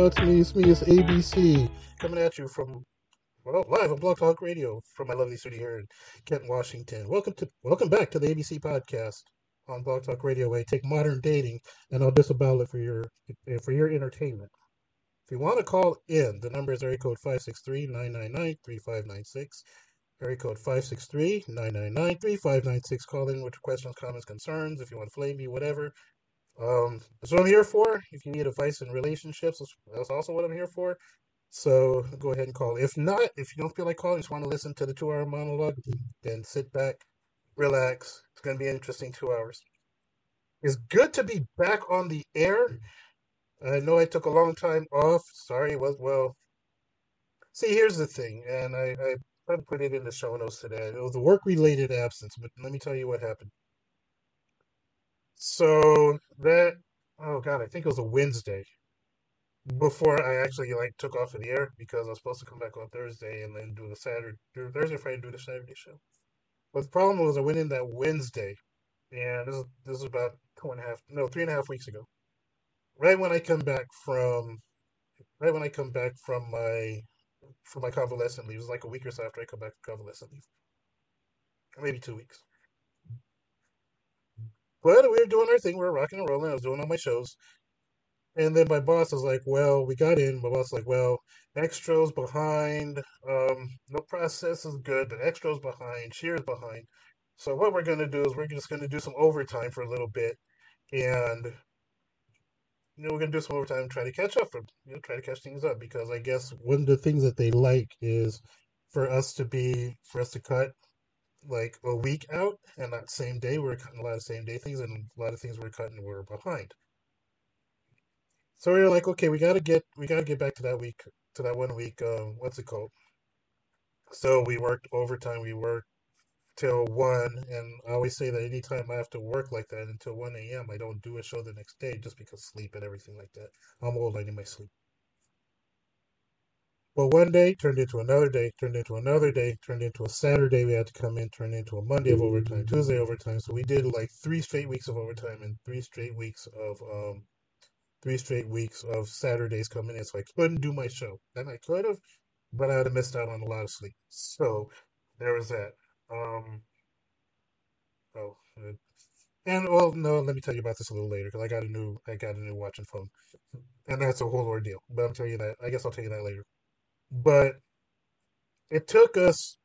y'all? It's me, it's me, it's ABC, coming at you from, well, live on Blog Talk Radio from my lovely studio here in Kent, Washington. Welcome to, welcome back to the ABC podcast on Blog Talk Radio, I take modern dating and I'll disavow it for your, for your entertainment. If you want to call in, the number is area code 563-999-3596. Area code 563-999-3596. Call in with your questions, comments, concerns. If you want to flame me, whatever. Um, that's what I'm here for. If you need advice in relationships, that's also what I'm here for. So go ahead and call. If not, if you don't feel like calling, just want to listen to the two hour monologue, then sit back, relax. It's going to be an interesting two hours. It's good to be back on the air. I know I took a long time off. Sorry, was well. See, here's the thing, and I, I I put it in the show notes today. It was a work related absence, but let me tell you what happened. So that oh god, I think it was a Wednesday before I actually like took off of the air because I was supposed to come back on Thursday and then do the Saturday, Thursday, Friday, do the Saturday show. But the problem was I went in that Wednesday, and this is this is about two and a half, no, three and a half weeks ago. Right when I come back from, right when I come back from my from my convalescent leave, it was like a week or so after I come back from convalescent leave, maybe two weeks. But we were doing our thing. We were rocking and rolling. I was doing all my shows. And then my boss was like, well, we got in. My boss was like, well, extras behind. Um, no process is good, but extras behind. Shear's behind. So what we're going to do is we're just going to do some overtime for a little bit. And, you know, we're going to do some overtime try to catch up, for, you know, try to catch things up. Because I guess one of the things that they like is for us to be, for us to cut like a week out, and that same day we are cutting a lot of same day things, and a lot of things we are cutting we are behind. So we were like, okay, we gotta get we gotta get back to that week to that one week. Um, what's it called? So we worked overtime. We worked till one, and I always say that anytime I have to work like that until one a.m., I don't do a show the next day just because sleep and everything like that. I'm old. I need my sleep. But one day turned into another day, turned into another day, turned into a Saturday. We had to come in, turned into a Monday of overtime, Tuesday overtime. So we did like three straight weeks of overtime and three straight weeks of um, three straight weeks of Saturdays coming in. So I couldn't do my show, and I could have, but I would have missed out on a lot of sleep. So there was that. Um, oh, and well, no, let me tell you about this a little later because I got a new, I got a new watch and phone, and that's a whole ordeal. But I'm telling you that. I guess I'll tell you that later. But it took us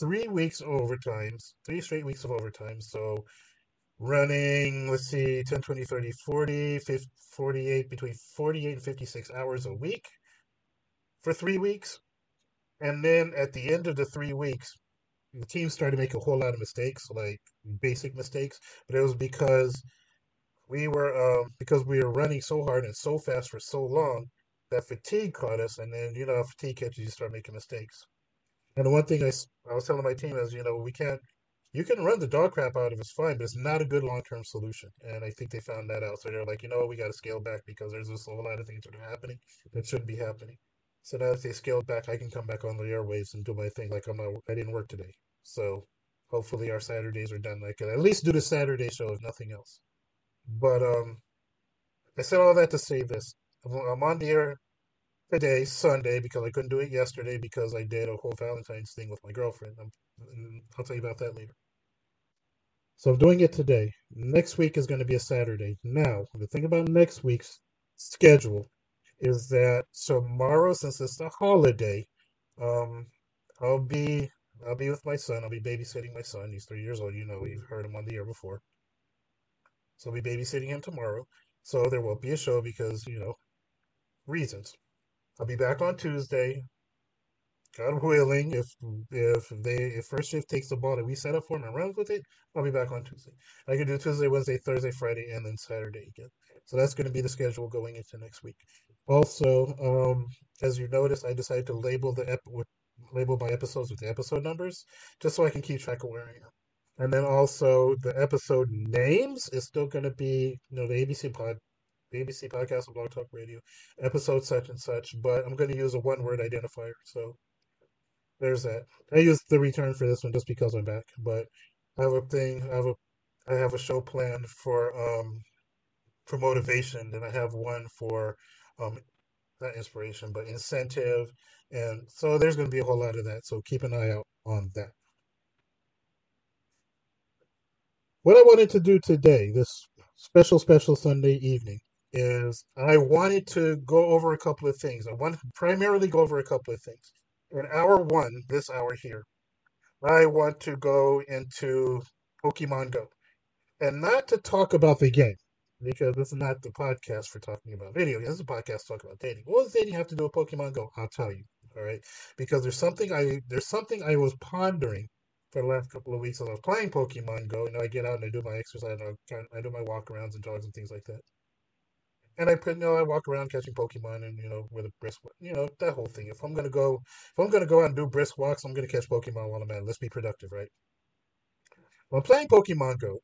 three weeks of overtimes, three straight weeks of overtime. So running, let's see, 10, 20, 30, 40, 50, 48, between 48 and 56 hours a week for three weeks. And then at the end of the three weeks, the team started to make a whole lot of mistakes, like basic mistakes, but it was because we were um, because we were running so hard and so fast for so long that fatigue caught us, and then you know fatigue catches you, start making mistakes. And the one thing I, I was telling my team is, you know, we can't. You can run the dog crap out of it's fine, but it's not a good long term solution. And I think they found that out. So they're like, you know, we got to scale back because there's this whole lot of things that are happening that shouldn't be happening. So now that they scaled back, I can come back on the airwaves and do my thing. Like I'm not, I didn't work today. So hopefully our Saturdays are done. I can at least do the Saturday show if nothing else. But um, I said all that to say this. I'm on the air today, Sunday, because I couldn't do it yesterday because I did a whole Valentine's thing with my girlfriend. I'm, I'll tell you about that later. So I'm doing it today. Next week is going to be a Saturday. Now, the thing about next week's schedule is that tomorrow, since it's a holiday, um, I'll be I'll be with my son. I'll be babysitting my son. He's three years old. You know, we've heard him on the air before. So I'll be babysitting him tomorrow. So there won't be a show because you know reasons. I'll be back on Tuesday. God willing, if if they if first shift takes the ball that we set up for him and runs with it, I'll be back on Tuesday. I can do Tuesday, Wednesday, Thursday, Friday, and then Saturday again. So that's going to be the schedule going into next week. Also, um, as you notice, I decided to label the ep- with, label my episodes with the episode numbers, just so I can keep track of where I am. And then also the episode names is still going to be you know the ABC pod ABC Podcast and Blog Talk Radio, episode such and such, but I'm going to use a one word identifier. So there's that. I used the return for this one just because I'm back, but I have a thing. I have a I have a show planned for um for motivation, and I have one for um not inspiration, but incentive. And so there's going to be a whole lot of that. So keep an eye out on that. What I wanted to do today, this special, special Sunday evening, is I wanted to go over a couple of things. I want to primarily go over a couple of things. In hour one, this hour here, I want to go into Pokemon Go. And not to talk about the game, because this is not the podcast for talking about video. games. This is a podcast talking about dating. What does dating have to do with Pokemon Go? I'll tell you. All right. Because there's something I there's something I was pondering for the last couple of weeks as I was playing Pokemon Go. You know, I get out and I do my exercise, I, I do my walk arounds and jogs and things like that. And I put, you know, I walk around catching Pokemon and you know with a brisk, you know, that whole thing. If I'm gonna go, if I'm gonna go out and do brisk walks, I'm gonna catch Pokemon while I'm at. it. Let's be productive, right? Well, I'm playing Pokemon Go,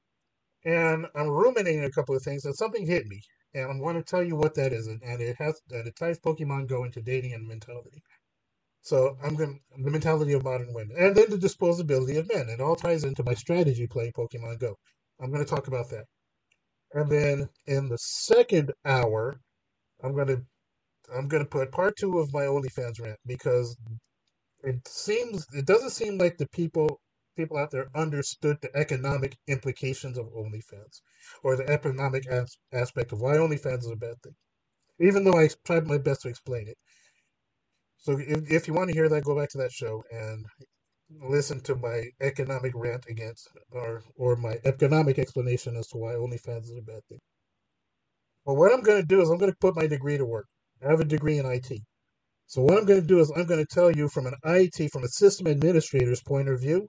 and I'm ruminating a couple of things, and something hit me, and I want to tell you what that is, and, it has and it ties Pokemon Go into dating and mentality. So I'm going to the mentality of modern women, and then the disposability of men. It all ties into my strategy playing Pokemon Go. I'm going to talk about that, and then in the second hour, I'm to I'm to put part two of my OnlyFans rant because it seems it doesn't seem like the people people out there understood the economic implications of OnlyFans or the economic as- aspect of why OnlyFans is a bad thing. Even though I tried my best to explain it. So if, if you want to hear that, go back to that show and listen to my economic rant against or or my economic explanation as to why OnlyFans is a bad thing. Well, what I'm going to do is I'm going to put my degree to work. I have a degree in IT. So what I'm going to do is I'm going to tell you from an IT, from a system administrator's point of view,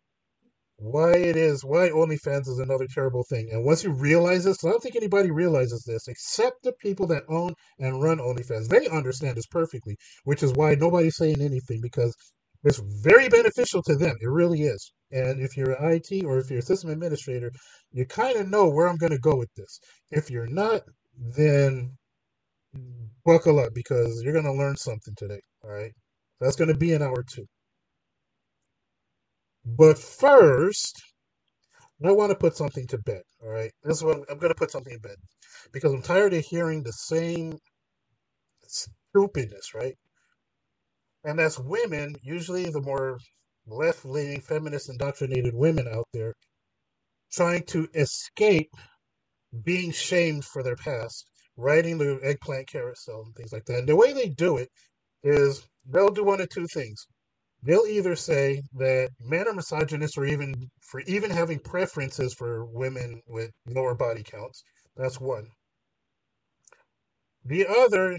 why it is, why OnlyFans is another terrible thing. And once you realize this, I don't think anybody realizes this except the people that own and run OnlyFans. They understand this perfectly, which is why nobody's saying anything because it's very beneficial to them. It really is. And if you're an IT or if you're a system administrator, you kind of know where I'm going to go with this. If you're not, then buckle up because you're going to learn something today. All right. That's going to be an hour two. But first, I want to put something to bed. All right. This is what I'm, I'm going to put something to bed because I'm tired of hearing the same stupidness, right? And as women, usually the more left leaning, feminist indoctrinated women out there, trying to escape being shamed for their past, riding the eggplant carousel and things like that. And the way they do it is they'll do one of two things. They'll either say that men are misogynist or even for even having preferences for women with lower body counts. That's one. The other,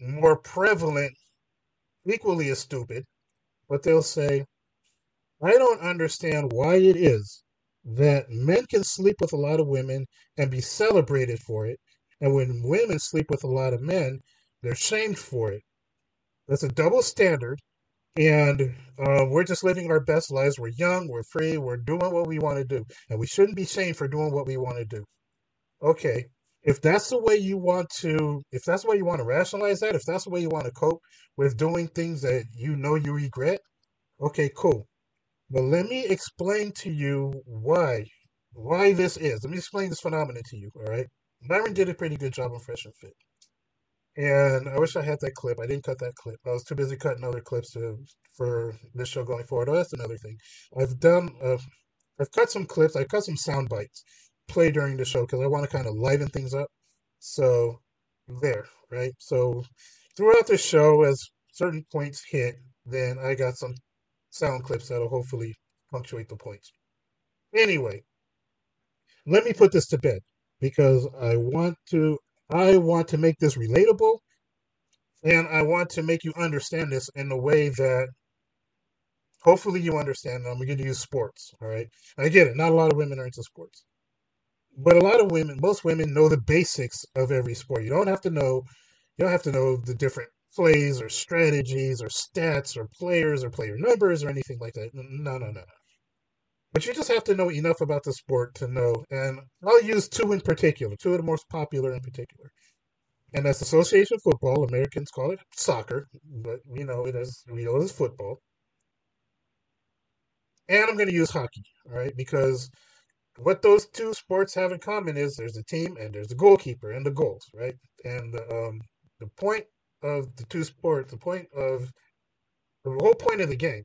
more prevalent, equally as stupid, but they'll say, I don't understand why it is that men can sleep with a lot of women and be celebrated for it, and when women sleep with a lot of men, they're shamed for it. That's a double standard, and uh, we're just living our best lives. We're young, we're free, we're doing what we want to do, and we shouldn't be shamed for doing what we want to do. Okay, if that's the way you want to, if that's the way you want to rationalize that, if that's the way you want to cope with doing things that you know you regret, okay, cool. But let me explain to you why why this is. Let me explain this phenomenon to you, all right? Myron did a pretty good job on Fresh and Fit. And I wish I had that clip. I didn't cut that clip. I was too busy cutting other clips to, for this show going forward. Oh, that's another thing. I've done, uh, I've cut some clips. i've cut some sound bites play during the show because I want to kind of liven things up. So there, right? So throughout the show, as certain points hit, then I got some sound clips that'll hopefully punctuate the points. Anyway, let me put this to bed because I want to I want to make this relatable and I want to make you understand this in a way that hopefully you understand. I'm going to use sports, all right? I get it. Not a lot of women are into sports. But a lot of women, most women know the basics of every sport. You don't have to know you don't have to know the different plays or strategies or stats or players or player numbers or anything like that. No, no, no, no. But you just have to know enough about the sport to know. And I'll use two in particular, two of the most popular in particular. And that's association football. Americans call it soccer, but we know it as we know it as football. And I'm going to use hockey, all right, because what those two sports have in common is there's a team and there's a goalkeeper and the goals, right? And the, um, the point of the two sports, the point of the whole point of the game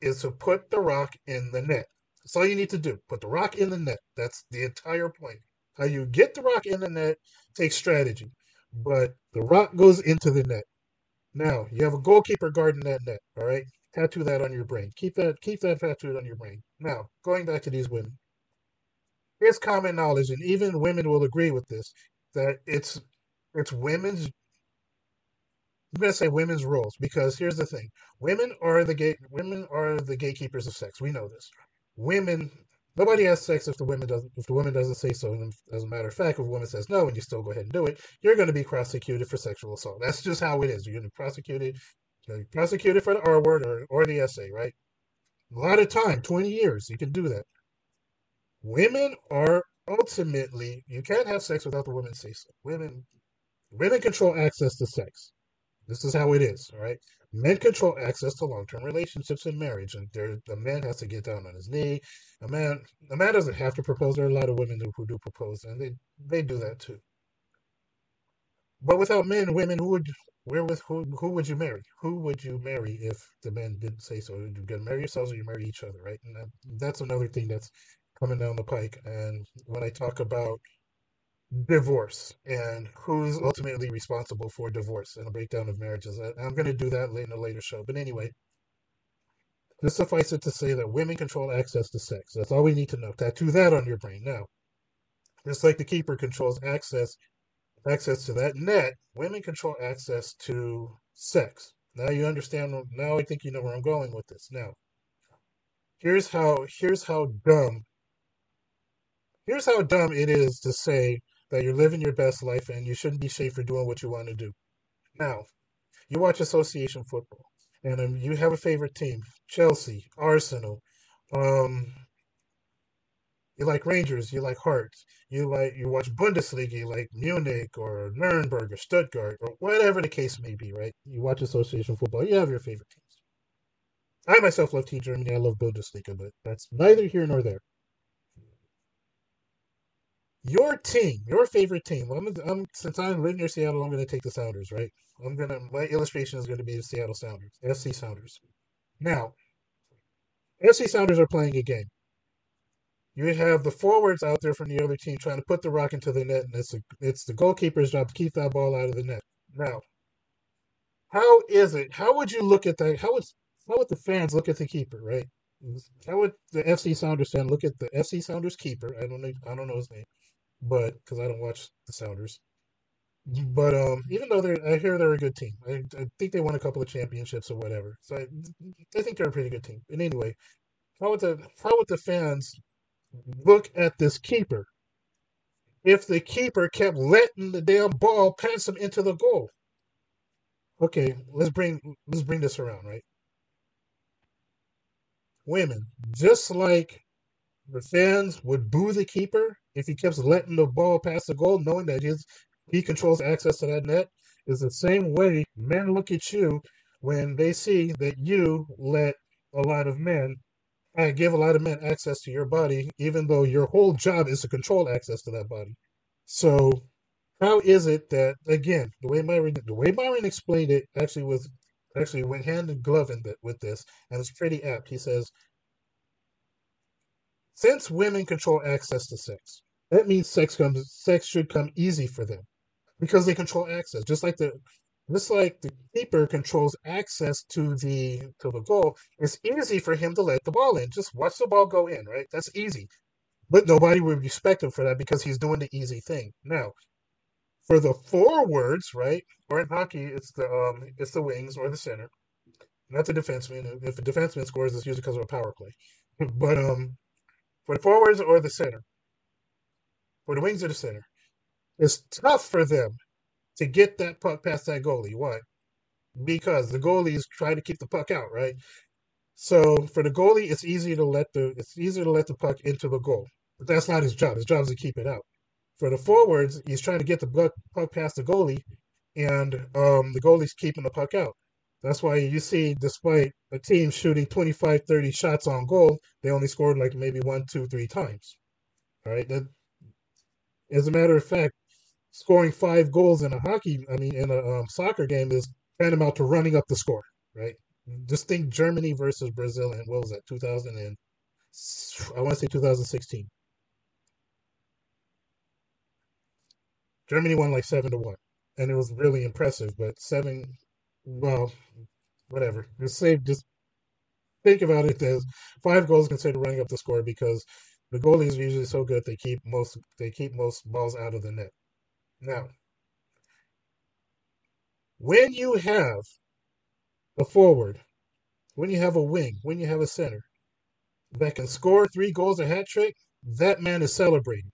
is to put the rock in the net. That's all you need to do. Put the rock in the net. That's the entire point. How you get the rock in the net takes strategy, but the rock goes into the net. Now you have a goalkeeper guarding that net. All right, tattoo that on your brain. Keep that keep that tattooed on your brain. Now going back to these women, it's common knowledge, and even women will agree with this that it's it's women's I'm gonna say women's roles because here's the thing: women are the gate women are the gatekeepers of sex. We know this. Women, nobody has sex if the woman doesn't if the woman doesn't say so. And as a matter of fact, if a woman says no and you still go ahead and do it, you're going to be prosecuted for sexual assault. That's just how it is. You're going to be prosecuted, you're prosecuted for the R word or or the SA, right? A lot of time, twenty years, you can do that. Women are ultimately you can't have sex without the woman say so. Women, women control access to sex. This is how it is, all right? Men control access to long-term relationships and marriage, and there, a man has to get down on his knee. A man, a man doesn't have to propose. There are a lot of women who, who do propose, and they they do that too. But without men, women, who would where with who who would you marry? Who would you marry if the men didn't say so? You're gonna marry yourselves, or you marry each other, right? And that, that's another thing that's coming down the pike. And when I talk about divorce and who's ultimately responsible for divorce and a breakdown of marriages. I'm going to do that in a later show. But anyway, just suffice it to say that women control access to sex. That's all we need to know. Tattoo that on your brain. Now, just like the keeper controls access access to that net, women control access to sex. Now you understand. Now I think you know where I'm going with this. Now, here's how here's how dumb here's how dumb it is to say that you're living your best life and you shouldn't be shamed for doing what you want to do. Now, you watch association football and um, you have a favorite team Chelsea, Arsenal, um, you like Rangers, you like Hearts, you like you watch Bundesliga, you like Munich or Nuremberg or Stuttgart or whatever the case may be, right? You watch association football, you have your favorite teams. I myself love Team Germany, I love Bundesliga, but that's neither here nor there your team, your favorite team. I'm, I'm since I live near Seattle, I'm going to take the Sounders, right? I'm gonna my illustration is going to be the Seattle Sounders, FC Sounders. Now, FC Sounders are playing a game. You have the forwards out there from the other team trying to put the rock into the net, and it's a, it's the goalkeeper's job to keep that ball out of the net. Now, how is it? How would you look at that? How would how would the fans look at the keeper, right? How would the FC Sounders fan look at the FC Sounders keeper? I don't know. I don't know his name but because I don't watch the Sounders. But um, even though they're, I hear they're a good team. I, I think they won a couple of championships or whatever. So I, I think they're a pretty good team. And anyway, how would the how would the fans look at this keeper if the keeper kept letting the damn ball pass him into the goal? Okay, let's bring let's bring this around, right? Women, just like the fans would boo the keeper if he keeps letting the ball pass the goal, knowing that his he controls access to that net, is the same way men look at you when they see that you let a lot of men and give a lot of men access to your body, even though your whole job is to control access to that body. So, how is it that again the way Myron the way Myron explained it actually was actually went hand in glove in with this, and it's pretty apt. He says since women control access to sex, that means sex comes sex should come easy for them because they control access. Just like the just like the keeper controls access to the to the goal, it's easy for him to let the ball in. Just watch the ball go in, right? That's easy. But nobody would respect him for that because he's doing the easy thing. Now, for the forwards, right? Or in hockey, it's the um, it's the wings or the center, not the defenseman. If a defenseman scores, it's usually because of a power play. but um, for the forwards or the center, for the wings or the center, it's tough for them to get that puck past that goalie. Why? Because the goalie is trying to keep the puck out, right? So for the goalie, it's easier to let the it's easier to let the puck into the goal. But that's not his job. His job is to keep it out. For the forwards, he's trying to get the puck past the goalie, and um, the goalie's keeping the puck out. That's why you see, despite a team shooting 25, 30 shots on goal, they only scored like maybe one, two, three times. All right. That, as a matter of fact, scoring five goals in a hockey, I mean, in a um, soccer game is tantamount to running up the score, right? Just think Germany versus Brazil and what was that, 2000 and I want to say 2016. Germany won like seven to one, and it was really impressive. But seven, well, whatever. Just say, just think about it as five goals considered running up the score because the goalies are usually so good they keep most they keep most balls out of the net. Now, when you have a forward, when you have a wing, when you have a center that can score three goals, a hat trick, that man is celebrating.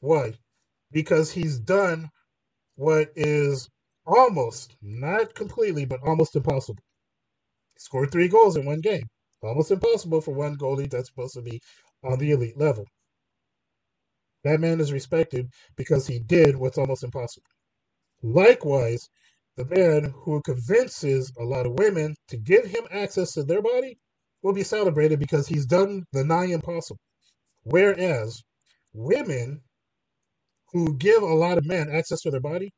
Why? Because he's done what is almost, not completely, but almost impossible. Scored three goals in one game. Almost impossible for one goalie that's supposed to be on the elite level. That man is respected because he did what's almost impossible. Likewise, the man who convinces a lot of women to give him access to their body will be celebrated because he's done the nigh impossible. Whereas women who give a lot of men access to their body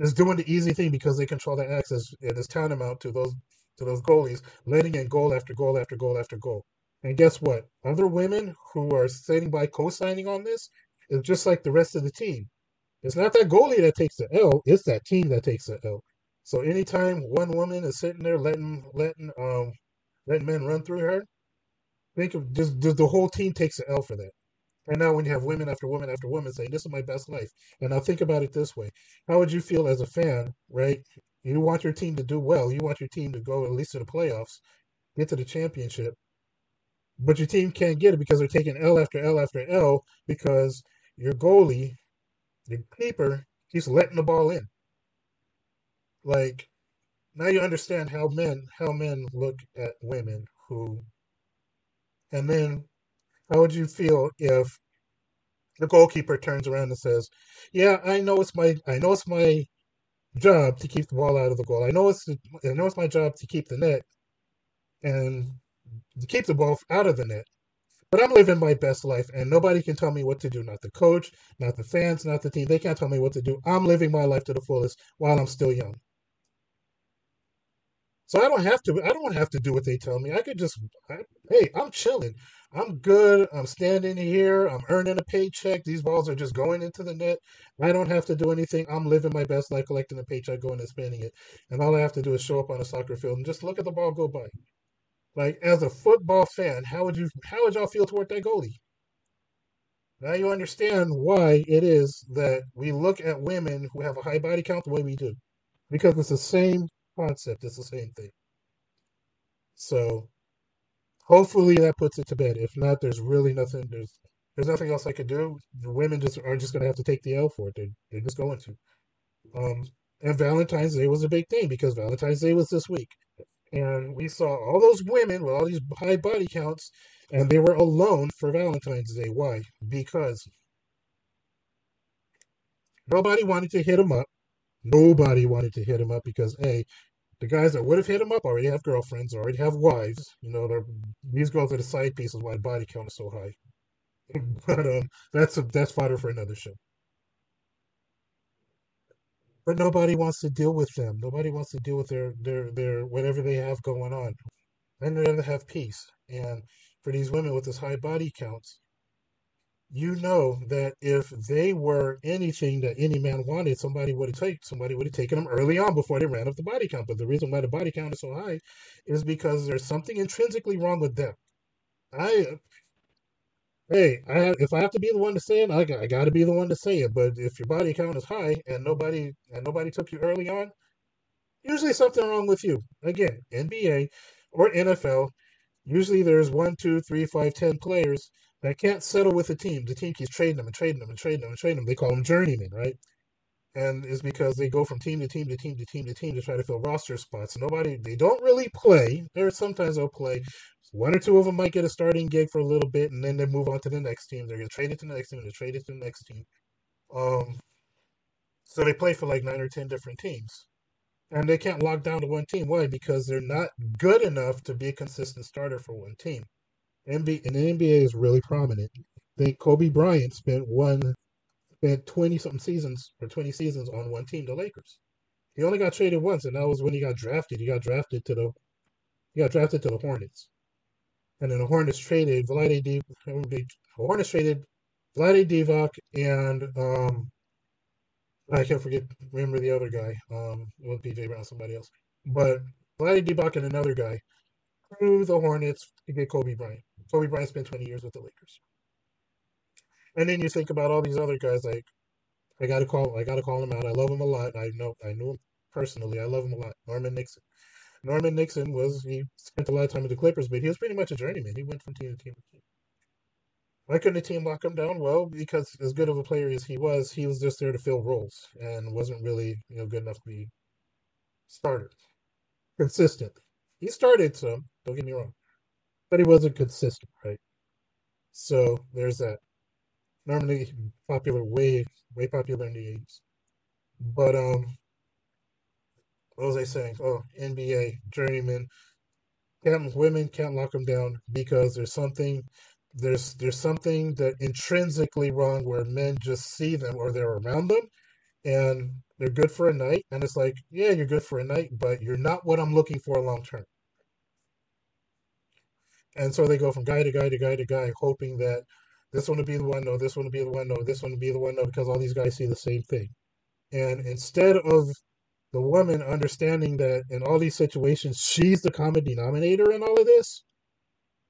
is doing the easy thing because they control that access and is tantamount to those to those goalies letting in goal after goal after goal after goal. And guess what? Other women who are sitting by co-signing on this is just like the rest of the team. It's not that goalie that takes the L, it's that team that takes the L. So anytime one woman is sitting there letting letting um letting men run through her, think of just, just the whole team takes the L for that. And now when you have women after women after women saying, This is my best life. And now think about it this way. How would you feel as a fan, right? You want your team to do well. You want your team to go at least to the playoffs, get to the championship. But your team can't get it because they're taking L after L after L because your goalie, your keeper, keeps letting the ball in. Like now you understand how men how men look at women who and then how would you feel if the goalkeeper turns around and says, "Yeah, I know it's my I know it's my job to keep the ball out of the goal. I know it's I know it's my job to keep the net and to keep the ball out of the net. But I'm living my best life, and nobody can tell me what to do. Not the coach, not the fans, not the team. They can't tell me what to do. I'm living my life to the fullest while I'm still young. So I don't have to. I don't have to do what they tell me. I could just, I, hey, I'm chilling. I'm good. I'm standing here. I'm earning a paycheck. These balls are just going into the net. I don't have to do anything. I'm living my best life, collecting a paycheck, going and spending it. And all I have to do is show up on a soccer field and just look at the ball go by. Like as a football fan, how would you? How would y'all feel toward that goalie? Now you understand why it is that we look at women who have a high body count the way we do, because it's the same concept. It's the same thing. So hopefully that puts it to bed. If not, there's really nothing. There's there's nothing else I could do. The women just are just going to have to take the L for it. They're, they're just going to. Um, and Valentine's Day was a big thing because Valentine's Day was this week, and we saw all those women with all these high body counts, and they were alone for Valentine's Day. Why? Because nobody wanted to hit them up. Nobody wanted to hit him up because a the guys that would have hit him up already have girlfriends, already have wives. You know, these girls are the side pieces why the body count is so high. but um, that's a, that's fodder for another show. But nobody wants to deal with them. Nobody wants to deal with their their their whatever they have going on. And they rather have peace. And for these women with this high body counts, you know that if they were anything that any man wanted, somebody would have taken somebody would have taken them early on before they ran up the body count. But the reason why the body count is so high is because there's something intrinsically wrong with them. I hey, I if I have to be the one to say it, I I got to be the one to say it. But if your body count is high and nobody and nobody took you early on, usually something wrong with you. Again, NBA or NFL, usually there's one, two, three, five, ten players that can't settle with the team. The team keeps trading them and trading them and trading them and trading them. They call them journeymen, right? And it's because they go from team to team to team to team to team to try to fill roster spots. Nobody, they don't really play. There sometimes they'll play. One or two of them might get a starting gig for a little bit, and then they move on to the next team. They're gonna trade it to the next team. They trade it to the next team. Um, so they play for like nine or ten different teams, and they can't lock down to one team. Why? Because they're not good enough to be a consistent starter for one team. NBA and the NBA is really prominent. I think Kobe Bryant spent one spent 20 something seasons or 20 seasons on one team, the Lakers. He only got traded once, and that was when he got drafted. He got drafted to the he got drafted to the Hornets. And then the Hornets traded Vlade Div Hornets traded Vlade Divac and um I can't forget remember the other guy. Um it was PJ Brown, somebody else. But Vlade Divac and another guy through the Hornets to get Kobe Bryant. Kobe Bryant spent 20 years with the Lakers. And then you think about all these other guys like I gotta call I gotta call him out. I love him a lot. I know I knew him personally. I love him a lot. Norman Nixon. Norman Nixon was he spent a lot of time with the Clippers, but he was pretty much a journeyman. He went from team to team to team. Why couldn't the team lock him down? Well, because as good of a player as he was, he was just there to fill roles and wasn't really you know good enough to be starter. Consistent. He started some, don't get me wrong. But he wasn't consistent, right? So there's that. Normally popular way way popular in the eighties. But um what was I saying? Oh, NBA journeyman. Can't women can't lock them down because there's something there's there's something that intrinsically wrong where men just see them or they're around them and they're good for a night and it's like yeah you're good for a night but you're not what i'm looking for long term and so they go from guy to guy to guy to guy hoping that this one will be the one no this one will be the one no this one will be the one no because all these guys see the same thing and instead of the woman understanding that in all these situations she's the common denominator in all of this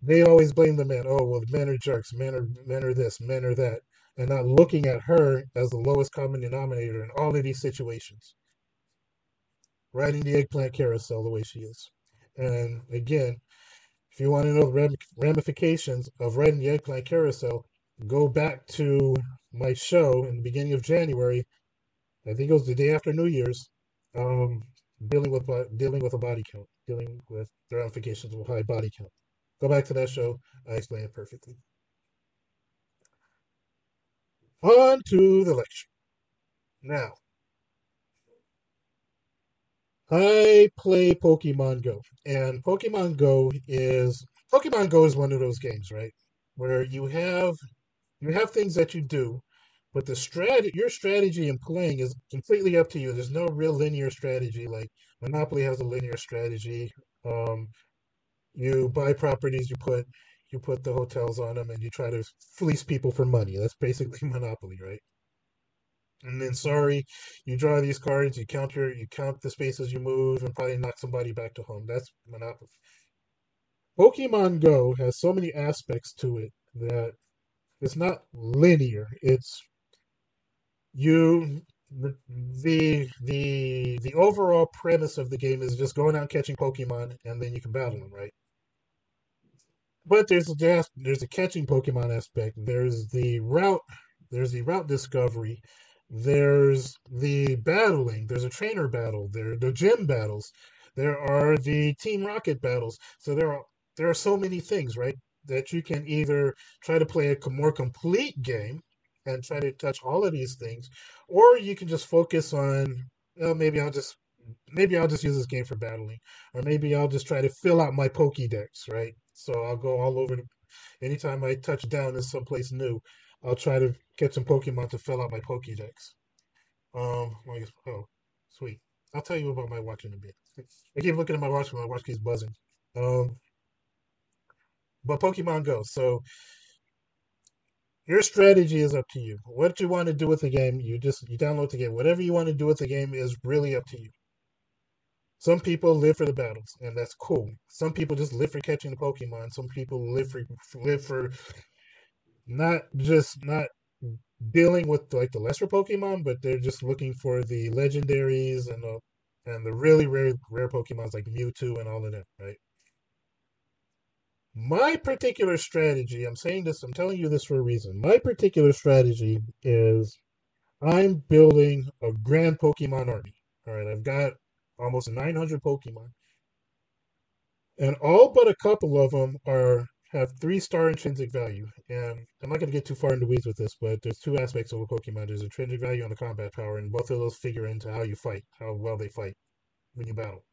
they always blame the men. Oh well, the men are jerks. Men are men are this. Men are that, and not looking at her as the lowest common denominator in all of these situations. Riding the eggplant carousel the way she is, and again, if you want to know the ramifications of riding the eggplant carousel, go back to my show in the beginning of January. I think it was the day after New Year's. Um, dealing with dealing with a body count, dealing with the ramifications of a high body count. Go back to that show. I explain it perfectly. On to the lecture. Now, I play Pokemon Go, and Pokemon Go is Pokemon Go is one of those games, right? Where you have you have things that you do, but the strat your strategy in playing is completely up to you. There's no real linear strategy. Like Monopoly has a linear strategy. Um, you buy properties, you put you put the hotels on them, and you try to fleece people for money. That's basically monopoly, right? And then sorry, you draw these cards, you count your you count the spaces you move, and probably knock somebody back to home. That's monopoly. Pokemon Go has so many aspects to it that it's not linear. It's you the the the overall premise of the game is just going out catching Pokemon and then you can battle them, right? But there's a there's a catching Pokemon aspect. There's the route. There's the route discovery. There's the battling. There's a trainer battle. There are the gym battles. There are the Team Rocket battles. So there are there are so many things, right? That you can either try to play a more complete game and try to touch all of these things, or you can just focus on. Maybe I'll just maybe I'll just use this game for battling, or maybe I'll just try to fill out my Pokédex, right? So I'll go all over. Anytime I touch down in someplace new, I'll try to get some Pokemon to fill out my Pokédex. Um, oh, sweet. I'll tell you about my watch in a bit. I keep looking at my watch, my watch keeps buzzing. Um, but Pokemon Go. So your strategy is up to you. What you want to do with the game, you just you download the game. Whatever you want to do with the game is really up to you. Some people live for the battles, and that's cool. Some people just live for catching the Pokemon. Some people live for live for not just not dealing with like the lesser Pokemon, but they're just looking for the legendaries and the and the really rare rare Pokemons like Mewtwo and all of them, right? My particular strategy, I'm saying this, I'm telling you this for a reason. My particular strategy is I'm building a grand Pokemon army. All right, I've got almost 900 Pokemon. And all but a couple of them are have three star intrinsic value. And I'm not going to get too far into weeds with this, but there's two aspects of a Pokemon. There's intrinsic value and the combat power, and both of those figure into how you fight, how well they fight when you battle.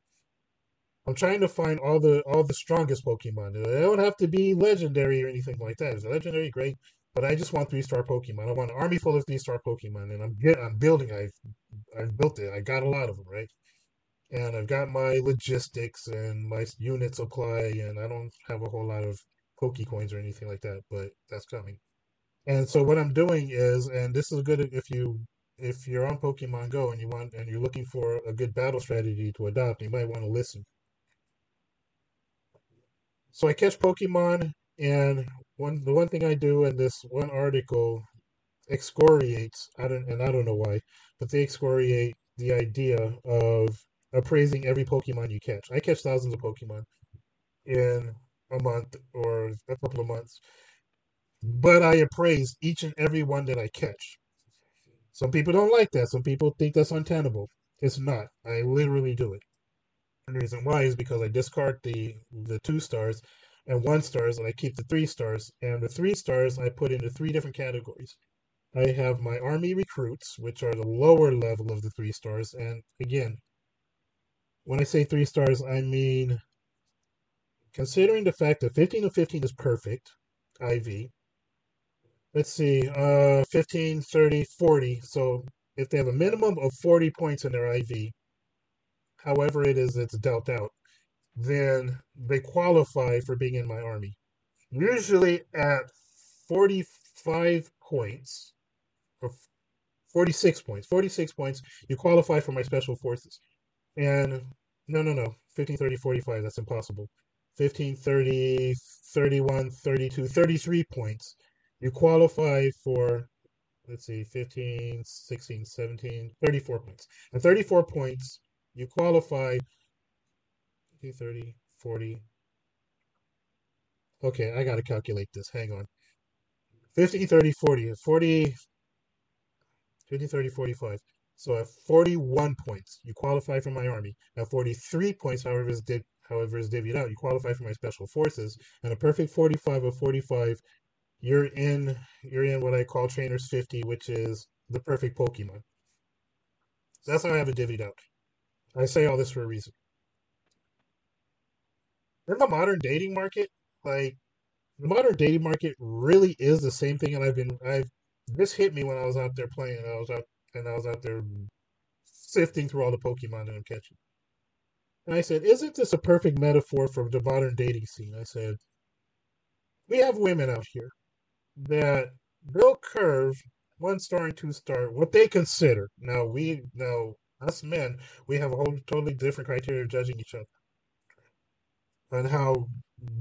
I'm trying to find all the all the strongest Pokemon. They don't have to be legendary or anything like that. If they're legendary, great. but I just want three star Pokemon. I want an army full of three star Pokemon, and I'm get I'm building. I've I've built it. I got a lot of them, right? And I've got my logistics and my unit supply, and I don't have a whole lot of Pokecoins or anything like that, but that's coming. And so what I'm doing is, and this is good if you if you're on Pokemon Go and you want and you're looking for a good battle strategy to adopt, you might want to listen. So I catch Pokemon, and one the one thing I do in this one article excoriates I don't and I don't know why, but they excoriate the idea of appraising every Pokemon you catch. I catch thousands of Pokemon in a month or a couple of months, but I appraise each and every one that I catch. Some people don't like that. Some people think that's untenable. It's not. I literally do it. And the reason why is because I discard the the two stars and one stars, and I keep the three stars. And the three stars I put into three different categories. I have my army recruits, which are the lower level of the three stars. And again, when I say three stars, I mean considering the fact that 15 to 15 is perfect, IV, let's see, uh, 15, 30, 40. So if they have a minimum of 40 points in their IV, however it is it's dealt out, then they qualify for being in my army. Usually at 45 points, or 46 points, 46 points, you qualify for my special forces. And no, no, no, 15, 30, 45, that's impossible. 15, 30, 31, 32, 33 points. You qualify for let's see 15 16 17 34 points. And 34 points you qualify 30 40 okay i gotta calculate this. Hang on. 50 30 40 40 50 30 45 so at 41 points. You qualify for my army. At 43 points however is however is divvied out you qualify for my special forces and a perfect 45 of 45 you're in you're in what I call Trainers 50, which is the perfect Pokemon. So that's how I have it divvied out. I say all this for a reason. In the modern dating market, like the modern dating market really is the same thing and I've been I've this hit me when I was out there playing. I was out and I was out there sifting through all the Pokemon that I'm catching. And I said, Isn't this a perfect metaphor for the modern dating scene? I said, We have women out here that they'll curve one star and two star what they consider. Now we now us men we have a whole totally different criteria of judging each other on how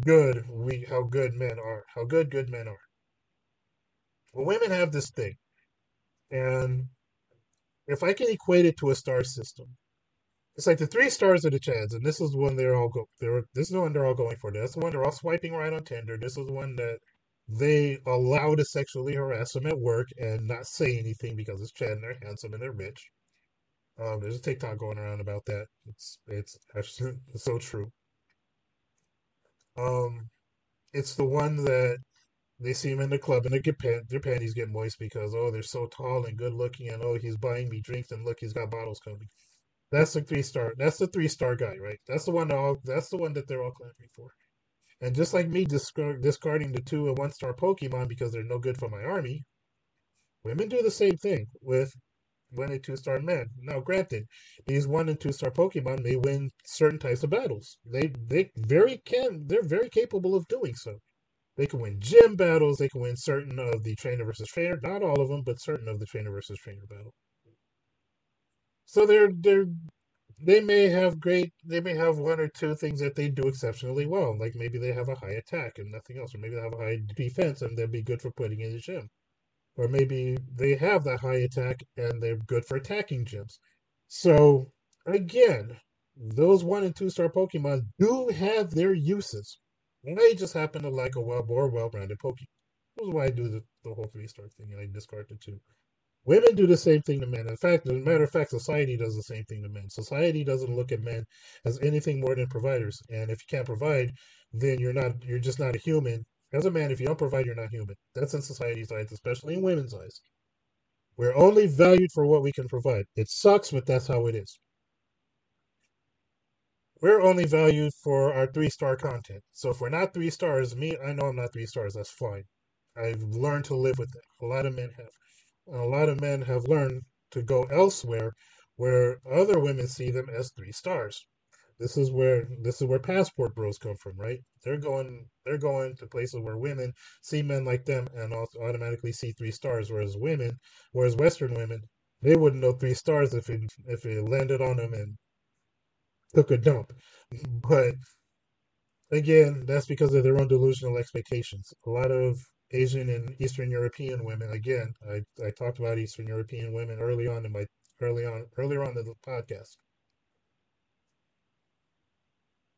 good we how good men are, how good good men are. Well, women have this thing, and if I can equate it to a star system, it's like the three stars of the Chads, and this is one they're all go. They're this is the one they're all going for. That's the one they're all swiping right on Tinder. This is one that they allow to sexually harass them at work and not say anything because it's Chad and they're handsome and they're rich. Um, there's a TikTok going around about that. It's it's actually it's so true. Um, it's the one that they see him in the club and they get pan- their panties get moist because oh they're so tall and good looking and oh he's buying me drinks and look he's got bottles coming. That's the three star. That's the three star guy, right? That's the one. that All that's the one that they're all clamoring for. And just like me discard, discarding the two and one star Pokemon because they're no good for my army, women do the same thing with one and two star men. Now, granted, these one and two star Pokemon may win certain types of battles. They they very can they're very capable of doing so. They can win gym battles. They can win certain of the trainer versus trainer. Not all of them, but certain of the trainer versus trainer battle. So they're they're they may have great they may have one or two things that they do exceptionally well like maybe they have a high attack and nothing else or maybe they have a high defense and they'll be good for putting in the gym. Or maybe they have that high attack and they're good for attacking gyms. So again those one and two star pokemon do have their uses. They just happen to like a well more well-rounded pokemon. That's why i do the, the whole three star thing and i discard the two Women do the same thing to men. In fact, as a matter of fact, society does the same thing to men. Society doesn't look at men as anything more than providers. And if you can't provide, then you're not you're just not a human. As a man, if you don't provide, you're not human. That's in society's eyes, especially in women's eyes. We're only valued for what we can provide. It sucks, but that's how it is. We're only valued for our three star content. So if we're not three stars, me, I know I'm not three stars, that's fine. I've learned to live with that. A lot of men have. A lot of men have learned to go elsewhere where other women see them as three stars. This is where this is where passport bros come from, right? They're going they're going to places where women see men like them and also automatically see three stars, whereas women, whereas Western women, they wouldn't know three stars if it if it landed on them and took a dump. But again, that's because of their own delusional expectations. A lot of Asian and Eastern European women, again, I, I talked about Eastern European women early on in my early on earlier on in the podcast.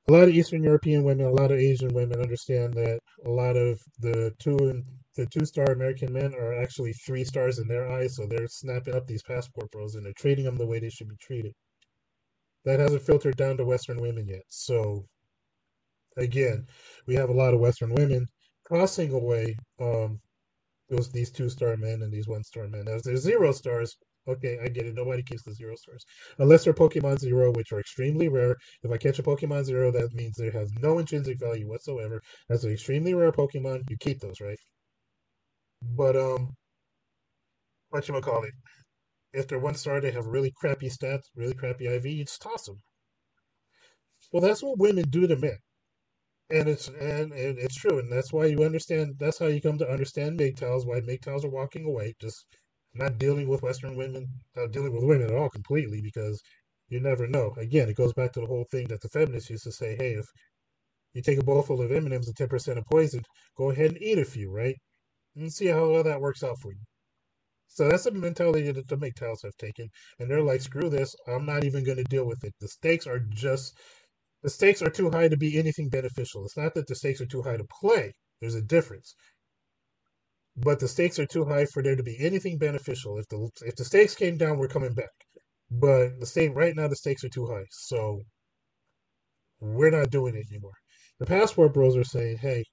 A lot of Eastern European women, a lot of Asian women understand that a lot of the two and the two star American men are actually three stars in their eyes, so they're snapping up these passport bros and they're treating them the way they should be treated. That hasn't filtered down to Western women yet. So again, we have a lot of Western women crossing away um, those these two star men and these one star men. As there's zero stars, okay, I get it. Nobody keeps the zero stars unless they're Pokemon Zero, which are extremely rare. If I catch a Pokemon Zero, that means they have no intrinsic value whatsoever. That's an extremely rare Pokemon. You keep those, right? But um, what you call it? If they're one star, they have really crappy stats, really crappy IV. You just toss them. Well, that's what women do to men and it's and, and it's true, and that's why you understand. That's how you come to understand MGTOWs. Why MGTOWs are walking away, just not dealing with Western women, not dealing with women at all completely, because you never know. Again, it goes back to the whole thing that the feminists used to say: Hey, if you take a bowl full of M and M's and ten percent of poison, go ahead and eat a few, right? And see how well that works out for you. So that's the mentality that the MGTOWs have taken, and they're like, "Screw this! I'm not even going to deal with it. The stakes are just the stakes are too high to be anything beneficial. It's not that the stakes are too high to play. There's a difference. But the stakes are too high for there to be anything beneficial. If the if the stakes came down, we're coming back. But the state right now the stakes are too high. So we're not doing it anymore. The passport bros are saying, "Hey,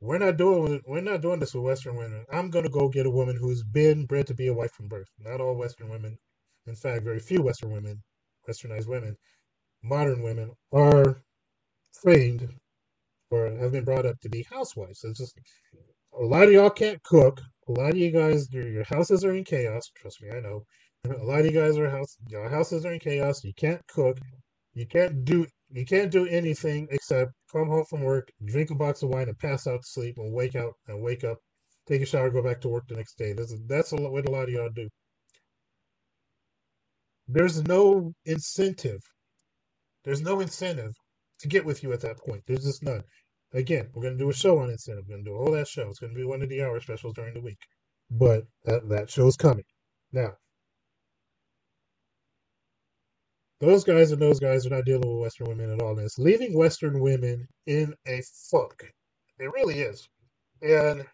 we're not doing we're not doing this with Western women. I'm gonna go get a woman who's been bred to be a wife from birth. Not all Western women, in fact, very few Western women, Westernized women, modern women are trained or have been brought up to be housewives. It's just a lot of y'all can't cook. A lot of you guys, your, houses are in chaos. Trust me, I know. A lot of you guys are house, your houses are in chaos. You can't cook. You can't do you can't do anything except come home from work, drink a box of wine, and pass out to sleep, and wake out and wake up, take a shower, go back to work the next day. That's that's what a lot of y'all do. There's no incentive there's no incentive to get with you at that point. There's just none. Again, we're going to do a show on incentive. We're going to do a whole that show. It's going to be one of the hour specials during the week. But that, that show's coming. Now, those guys and those guys are not dealing with Western women at all. And it's leaving Western women in a funk. It really is. And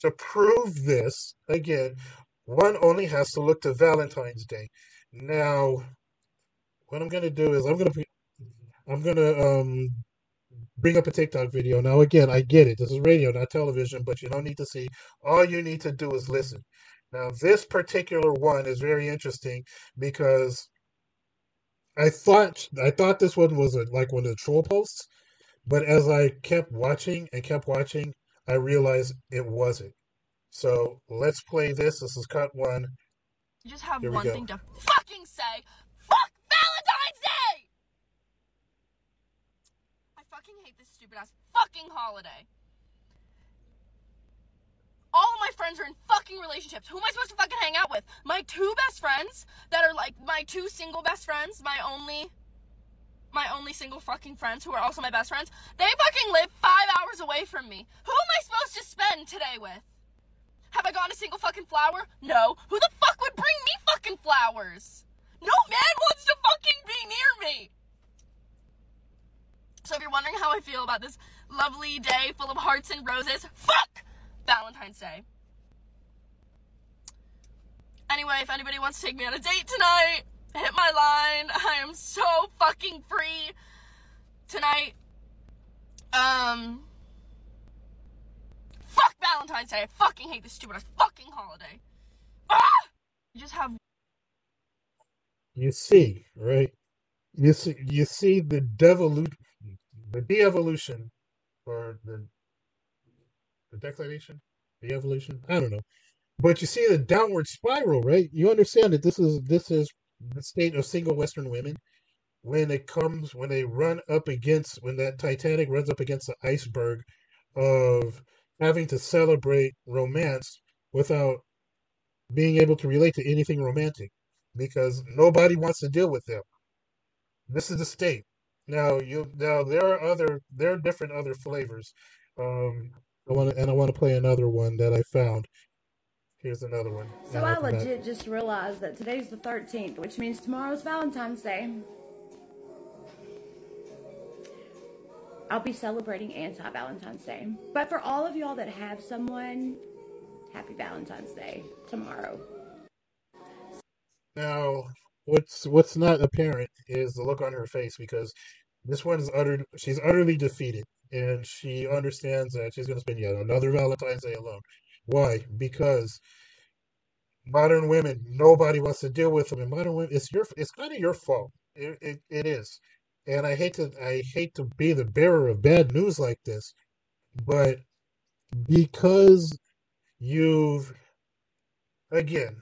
to prove this, again, one only has to look to Valentine's Day. Now, what I'm going to do is I'm going to I'm gonna um bring up a TikTok video. Now again, I get it. This is radio, not television, but you don't need to see. All you need to do is listen. Now this particular one is very interesting because I thought I thought this one was a, like one of the troll posts, but as I kept watching and kept watching, I realized it wasn't. So let's play this. This is cut one. You just have one go. thing to fucking say. Fuck Valentine's Day! fucking hate this stupid ass fucking holiday. All my friends are in fucking relationships. Who am I supposed to fucking hang out with? My two best friends that are like my two single best friends, my only my only single fucking friends who are also my best friends. They fucking live 5 hours away from me. Who am I supposed to spend today with? Have I gotten a single fucking flower? No. Who the fuck would bring me fucking flowers? No man wants to fucking be near me. So if you're wondering how I feel about this lovely day full of hearts and roses, fuck Valentine's Day. Anyway, if anybody wants to take me on a date tonight, hit my line. I am so fucking free tonight. Um Fuck Valentine's Day. I fucking hate this stupid fucking holiday. Ah! You just have You see, right? You see you see the devolution the de-evolution or the the declaration the evolution. I don't know, but you see the downward spiral, right? You understand that this is this is the state of single Western women when it comes when they run up against when that Titanic runs up against the iceberg of having to celebrate romance without being able to relate to anything romantic because nobody wants to deal with them. This is the state. Now you now there are other there are different other flavors. Um I want to and I want to play another one that I found. Here's another one. So I legit just realized that today's the 13th, which means tomorrow's Valentine's Day. I'll be celebrating anti Valentine's Day. But for all of y'all that have someone, happy Valentine's Day tomorrow. Now, what's what's not apparent is the look on her face because this one is uttered she's utterly defeated and she understands that she's going to spend yet another Valentine's Day alone. Why? Because modern women, nobody wants to deal with them. And modern women, it's your, it's kind of your fault. It, it, it is. And I hate to, I hate to be the bearer of bad news like this, but because you've, again,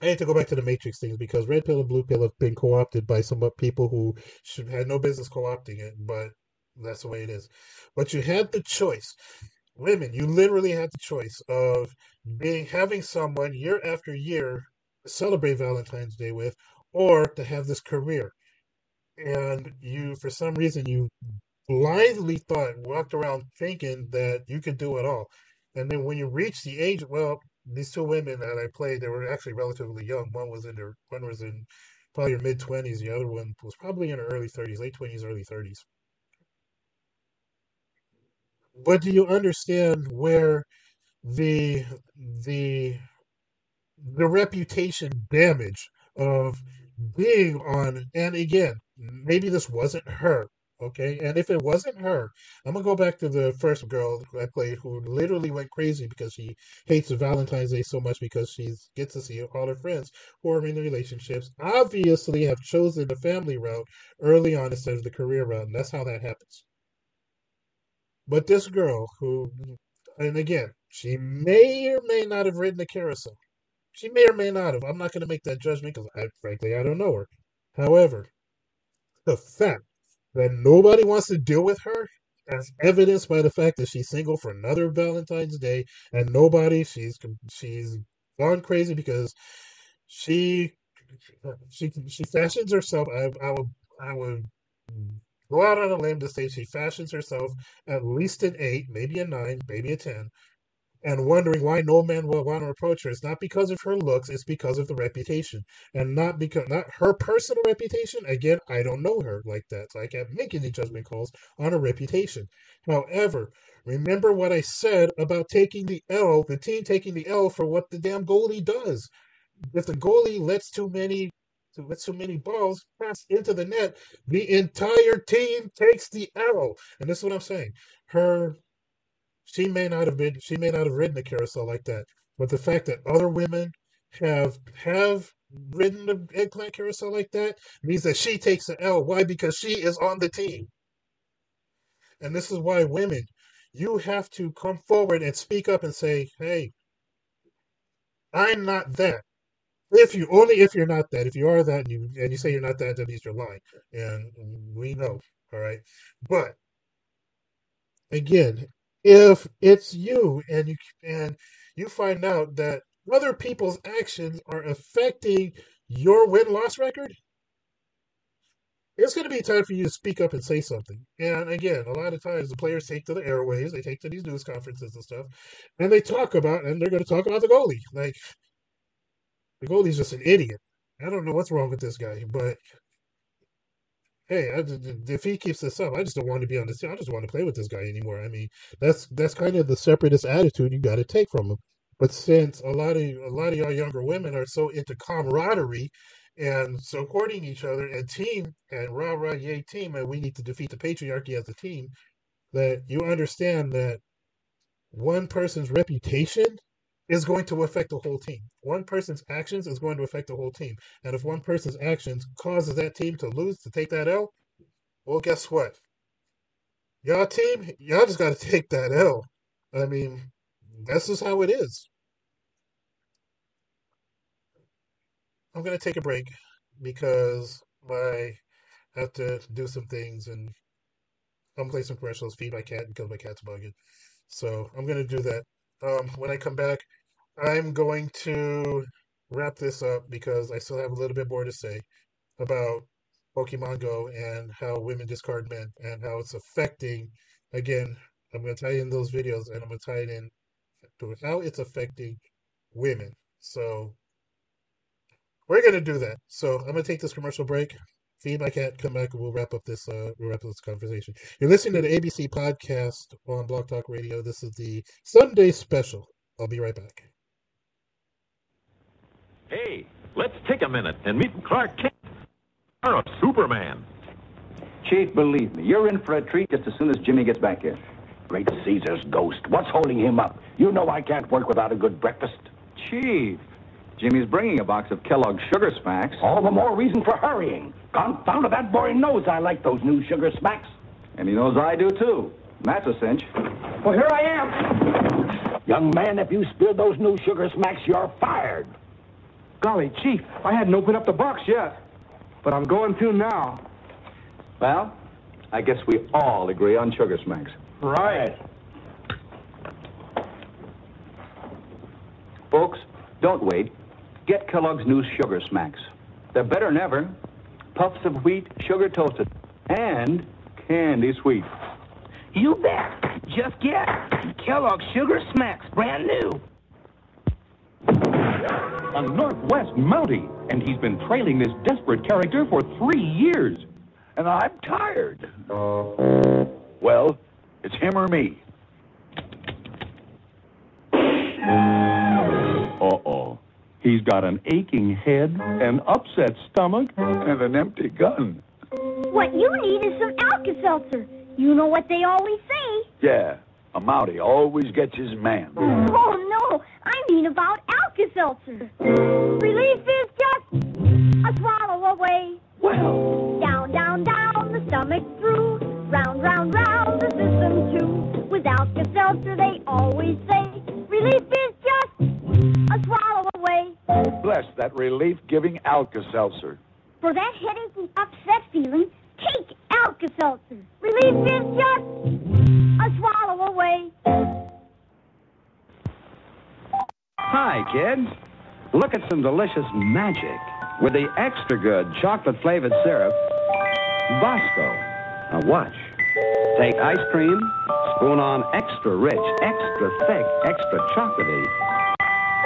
I hate to go back to the Matrix things because red pill and blue pill have been co-opted by some people who should had no business co-opting it, but that's the way it is. But you had the choice women, you literally had the choice of being having someone year after year celebrate Valentine's Day with, or to have this career. And you, for some reason, you blithely thought, walked around thinking that you could do it all. And then when you reach the age, well, these two women that I played, they were actually relatively young. One was in their, one was in probably your mid twenties. The other one was probably in her early thirties, late twenties, early thirties. But do you understand where the the the reputation damage of being on and again maybe this wasn't her okay and if it wasn't her i'm gonna go back to the first girl i played who literally went crazy because she hates valentine's day so much because she gets to see all her friends who are in relationships obviously have chosen the family route early on instead of the career route and that's how that happens but this girl, who, and again, she may or may not have ridden the carousel. She may or may not have. I'm not going to make that judgment because, I, frankly, I don't know her. However, the fact that nobody wants to deal with her, as evidenced by the fact that she's single for another Valentine's Day, and nobody, she's she's gone crazy because she she she fashions herself. I I would I would Go out on a limb to say she fashions herself at least an eight, maybe a nine, maybe a ten, and wondering why no man will want to approach her. It's not because of her looks, it's because of the reputation. And not because not her personal reputation. Again, I don't know her like that, so I can't make any judgment calls on her reputation. However, remember what I said about taking the L, the team taking the L for what the damn goalie does. If the goalie lets too many let so many balls pass into the net, the entire team takes the L. And this is what I'm saying. Her, she may not have been, she may not have ridden the carousel like that, but the fact that other women have have ridden the eggplant carousel like that means that she takes an L. Why? Because she is on the team. And this is why women, you have to come forward and speak up and say, hey, I'm not that. If you only if you're not that, if you are that and you and you say you're not that, that means you're lying, and we know. All right, but again, if it's you and you and you find out that other people's actions are affecting your win loss record, it's going to be time for you to speak up and say something. And again, a lot of times the players take to the airways, they take to these news conferences and stuff, and they talk about, and they're going to talk about the goalie. Like, the goalie's just an idiot. I don't know what's wrong with this guy, but hey, I, if he keeps this up, I just don't want to be on this team. I just want to play with this guy anymore. I mean, that's that's kind of the separatist attitude you got to take from him. But since a lot of a lot of y'all younger women are so into camaraderie and supporting each other and team and rah rah yay team, and we need to defeat the patriarchy as a team, that you understand that one person's reputation is going to affect the whole team. One person's actions is going to affect the whole team. And if one person's actions causes that team to lose, to take that L, well, guess what? Y'all team, y'all just got to take that L. I mean, this is how it is. I'm gonna take a break because I have to do some things and I'm gonna play some commercials, feed my cat because my cat's bugging. So I'm gonna do that. Um, when I come back, I'm going to wrap this up because I still have a little bit more to say about Pokemon Go and how women discard men and how it's affecting. Again, I'm going to tie in those videos and I'm going to tie it in to how it's affecting women. So we're going to do that. So I'm going to take this commercial break. Feed my cat. Come back and we'll wrap up this. Uh, we'll wrap up this conversation. You're listening to the ABC podcast on Blog Talk Radio. This is the Sunday special. I'll be right back. Hey, let's take a minute and meet Clark Kent, of Superman. Chief, believe me, you're in for a treat just as soon as Jimmy gets back here. Great Caesar's ghost. What's holding him up? You know I can't work without a good breakfast. Chief, Jimmy's bringing a box of Kellogg's Sugar Smacks. All the more reason for hurrying. Confound it, that boy knows I like those new Sugar Smacks. And he knows I do, too. That's a cinch. Well, here I am. Young man, if you spill those new Sugar Smacks, you're fired. Golly, Chief, I hadn't opened up the box yet. But I'm going to now. Well, I guess we all agree on Sugar Smacks. Right. Folks, don't wait. Get Kellogg's new Sugar Smacks. They're better than ever. Puffs of wheat, sugar toasted, and candy sweet. You bet. Just get Kellogg's Sugar Smacks, brand new. A Northwest Mountie, and he's been trailing this desperate character for three years. And I'm tired. Well, it's him or me. Uh-oh. He's got an aching head, an upset stomach, and an empty gun. What you need is some Alka-Seltzer. You know what they always say. Yeah, a Mountie always gets his man. Oh, no, I mean about Alka-Seltzer. Relief is just a swallow away. Well. Down, down, down, the stomach through. Round, round, round, the system too. With Alka-Seltzer, they always say, relief is just a swallow away. Bless that relief-giving Alka-Seltzer. For that headache and upset feeling, take Alka-Seltzer. Relief is just a swallow away. Hi, kids. Look at some delicious magic with the extra good chocolate flavored syrup, Bosco. Now watch. Take ice cream, spoon on extra rich, extra thick, extra chocolatey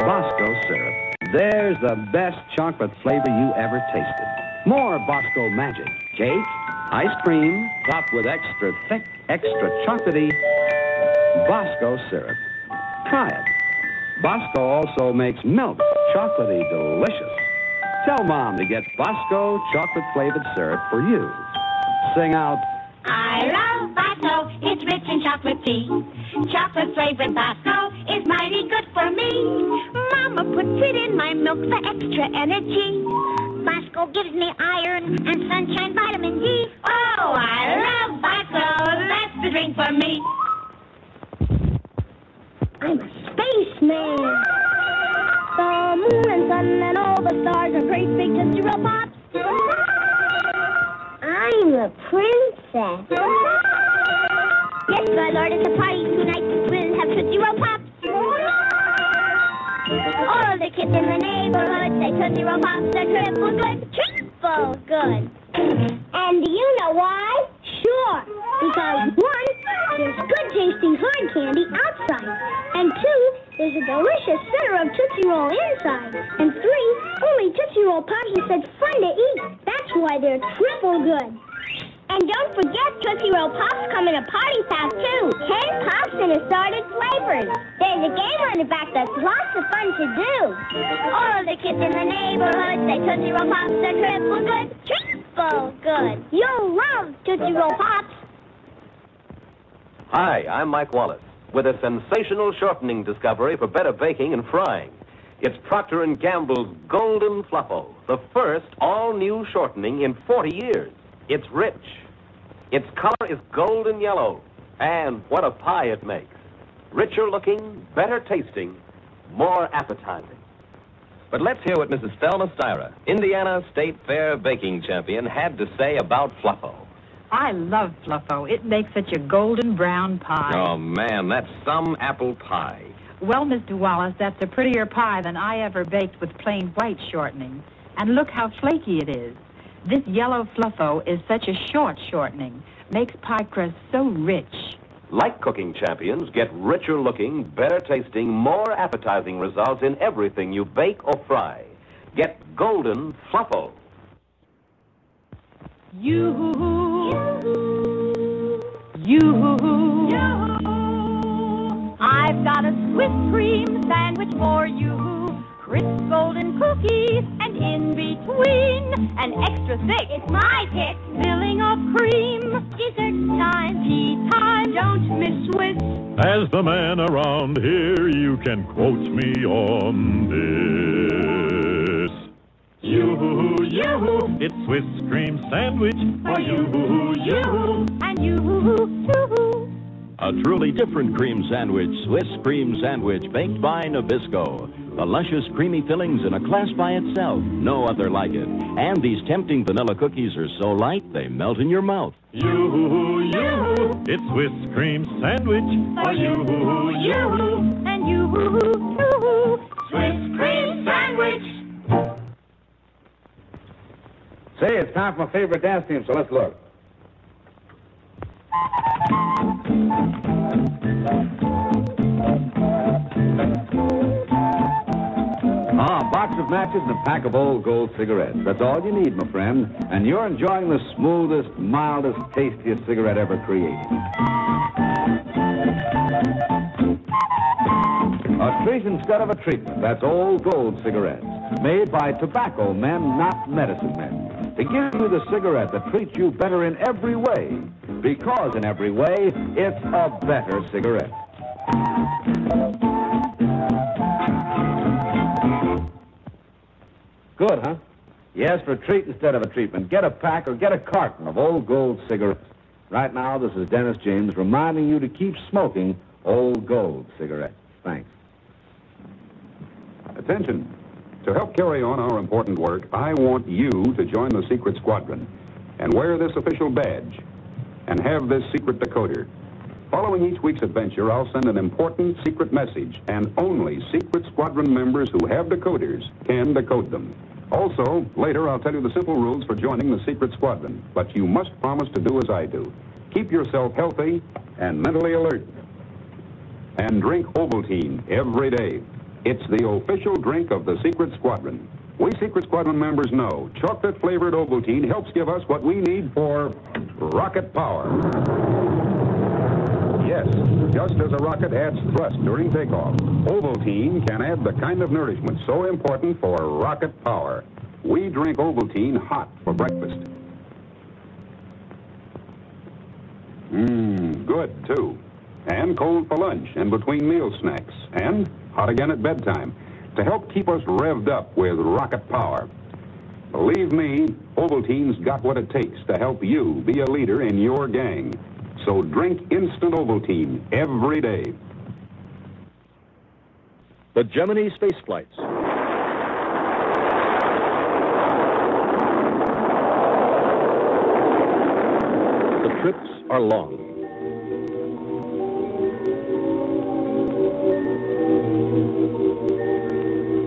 Bosco syrup. There's the best chocolate flavor you ever tasted. More Bosco magic. Cake, ice cream, topped with extra thick, extra chocolatey Bosco syrup. Try it. Bosco also makes milk chocolatey delicious. Tell Mom to get Bosco chocolate flavored syrup for you. Sing out. I love Bosco. It's rich in chocolate tea. Chocolate flavored Bosco is mighty good for me. Mama puts it in my milk for extra energy. Bosco gives me iron and sunshine vitamin D. Oh, I love Bosco. That's the drink for me. I'm a spaceman. The moon and sun and all the stars are great big Tootsie Pops. I'm a princess. Yes, my lord, it's a party tonight. We'll have Tootsie Roll Pops. Kids in the neighborhood say Tootsie Roll Pops are triple good. Triple good. And do you know why? Sure. Because one, there's good tasting hard candy outside. And two, there's a delicious center of Tootsie Roll inside. And three, only Tootsie Roll Pops are such fun to eat. That's why they're triple good. And don't forget, Tootsie Roll Pops come in a party pack too. Ten pops in assorted flavors. There's a game on the back that's lots of fun to do. All of the kids in the neighborhood say Tootsie Roll Pops are triple good. Triple good. You'll love Tootsie Roll Pops. Hi, I'm Mike Wallace with a sensational shortening discovery for better baking and frying. It's Procter & Gamble's Golden Fluffo, the first all-new shortening in 40 years. It's rich. Its color is golden yellow, and what a pie it makes. Richer looking, better tasting, more appetizing. But let's hear what Mrs. Thelma Styra, Indiana State Fair baking champion, had to say about Fluffo. I love Fluffo. It makes such a golden brown pie. Oh, man, that's some apple pie. Well, Mr. Wallace, that's a prettier pie than I ever baked with plain white shortening. And look how flaky it is. This yellow Fluffo is such a short shortening. Makes pie crust so rich. Like cooking champions, get richer looking, better tasting, more appetizing results in everything you bake or fry. Get golden Fluffo. You, you, I've got a Swiss cream sandwich for you. Crisp golden cookies, and in between, an extra thick. It's my pick. Filling of cream. Dessert time. Tea time, don't miss Swiss. As the man around here, you can quote me on this. You, you, it's Swiss cream sandwich for you, you. And you, too. A truly different cream sandwich, Swiss cream sandwich, baked by Nabisco. The luscious, creamy fillings in a class by itself, no other like it. And these tempting vanilla cookies are so light they melt in your mouth. You, you, it's Swiss cream sandwich for you, you. And you, too. Swiss cream sandwich. Say, it's time for my favorite dance team, so let's look. Ah, a box of matches and a pack of old gold cigarettes. That's all you need, my friend. And you're enjoying the smoothest, mildest, tastiest cigarette ever created. A treat instead of a treatment. That's old gold cigarettes. Made by tobacco men, not medicine men. To give you the cigarette that treats you better in every way. Because in every way, it's a better cigarette. Good, huh? Yes, for a treat instead of a treatment. Get a pack or get a carton of old gold cigarettes. Right now, this is Dennis James reminding you to keep smoking old gold cigarettes. Thanks. Attention. To help carry on our important work, I want you to join the Secret Squadron and wear this official badge and have this secret decoder. Following each week's adventure, I'll send an important secret message, and only Secret Squadron members who have decoders can decode them. Also, later I'll tell you the simple rules for joining the Secret Squadron, but you must promise to do as I do. Keep yourself healthy and mentally alert. And drink Ovaltine every day. It's the official drink of the Secret Squadron. We Secret Squadron members know chocolate flavored Ovaltine helps give us what we need for rocket power. Yes, just as a rocket adds thrust during takeoff, Ovaltine can add the kind of nourishment so important for rocket power. We drink Ovaltine hot for breakfast. Mmm, good too. And cold for lunch and between meal snacks. And hot again at bedtime to help keep us revved up with rocket power. Believe me, Ovaltine's got what it takes to help you be a leader in your gang. So drink instant Ovaltine every day. The Gemini space flights. The trips are long.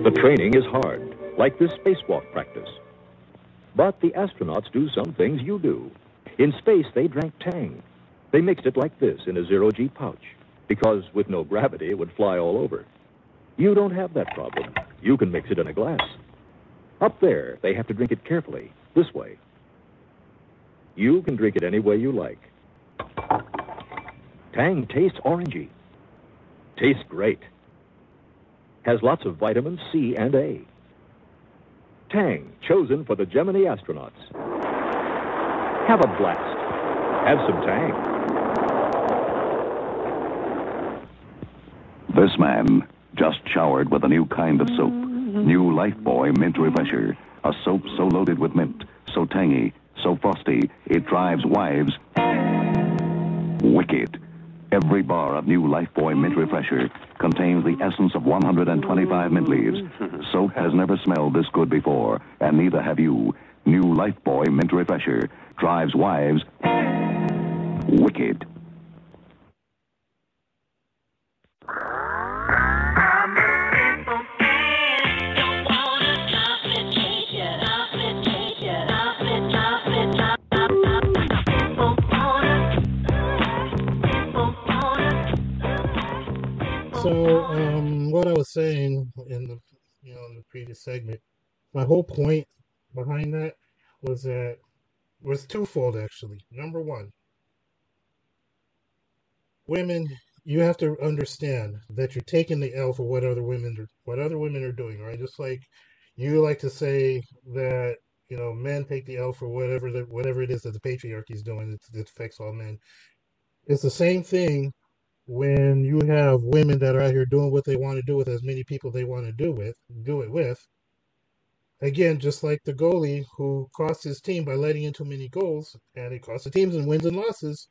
The training is hard, like this spacewalk practice. But the astronauts do some things you do. In space, they drank Tang. They mixed it like this in a zero G pouch, because with no gravity, it would fly all over. You don't have that problem. You can mix it in a glass. Up there, they have to drink it carefully, this way. You can drink it any way you like. Tang tastes orangey. Tastes great. Has lots of vitamins C and A. Tang, chosen for the Gemini astronauts. Have a blast. Have some Tang. This man just showered with a new kind of soap. New Lifebuoy Mint Refresher. A soap so loaded with mint, so tangy, so frosty, it drives wives wicked. Every bar of new Lifebuoy Mint Refresher contains the essence of 125 mint leaves. Soap has never smelled this good before, and neither have you. New Lifebuoy Mint Refresher drives wives wicked. So, um, what I was saying in the you know in the previous segment, my whole point behind that was that was twofold actually. Number one, women, you have to understand that you're taking the L for what other women are, what other women are doing, right? Just like you like to say that you know men take the L for whatever the, whatever it is that the patriarchy is doing it, it affects all men. It's the same thing when you have women that are out here doing what they want to do with as many people they want to do with do it with again just like the goalie who cost his team by letting in too many goals and it costs the teams in wins and losses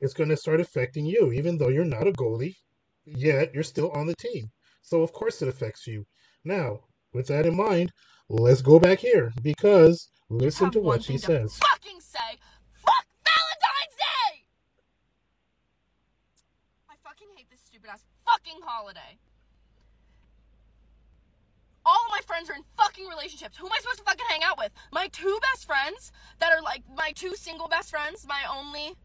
it's going to start affecting you. Even though you're not a goalie yet you're still on the team. So of course it affects you. Now with that in mind let's go back here because listen to what she says. fucking say. Fuck Valentine's Day! I fucking hate this stupid ass fucking holiday. All of my friends are in fucking relationships. Who am I supposed to fucking hang out with? My two best friends that are like my two single best friends, my only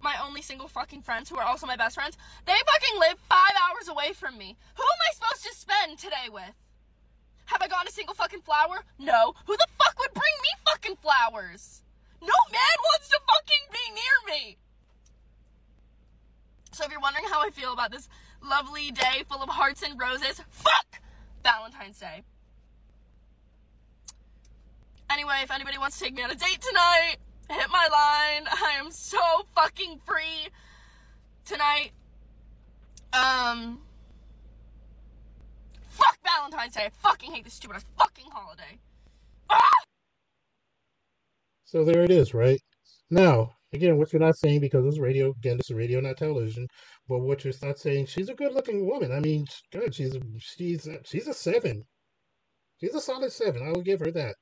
my only single fucking friends who are also my best friends. They fucking live 5 hours away from me. Who am I supposed to spend today with? Have I gotten a single fucking flower? No. Who the fuck would bring me fucking flowers? No man wants to fucking be near me. So if you're wondering how I feel about this lovely day full of hearts and roses, fuck Valentine's Day. Anyway, if anybody wants to take me on a date tonight, hit my line. I am so fucking free tonight. Um Fuck Valentine's Day. I fucking hate this stupid fucking holiday. Ah! So there it is, right? Now, again, what you're not saying because it's radio, again, this is radio, not television, but what you're not saying, she's a good looking woman. I mean, God, she's she's she's a seven. She's a solid seven. I would give her that.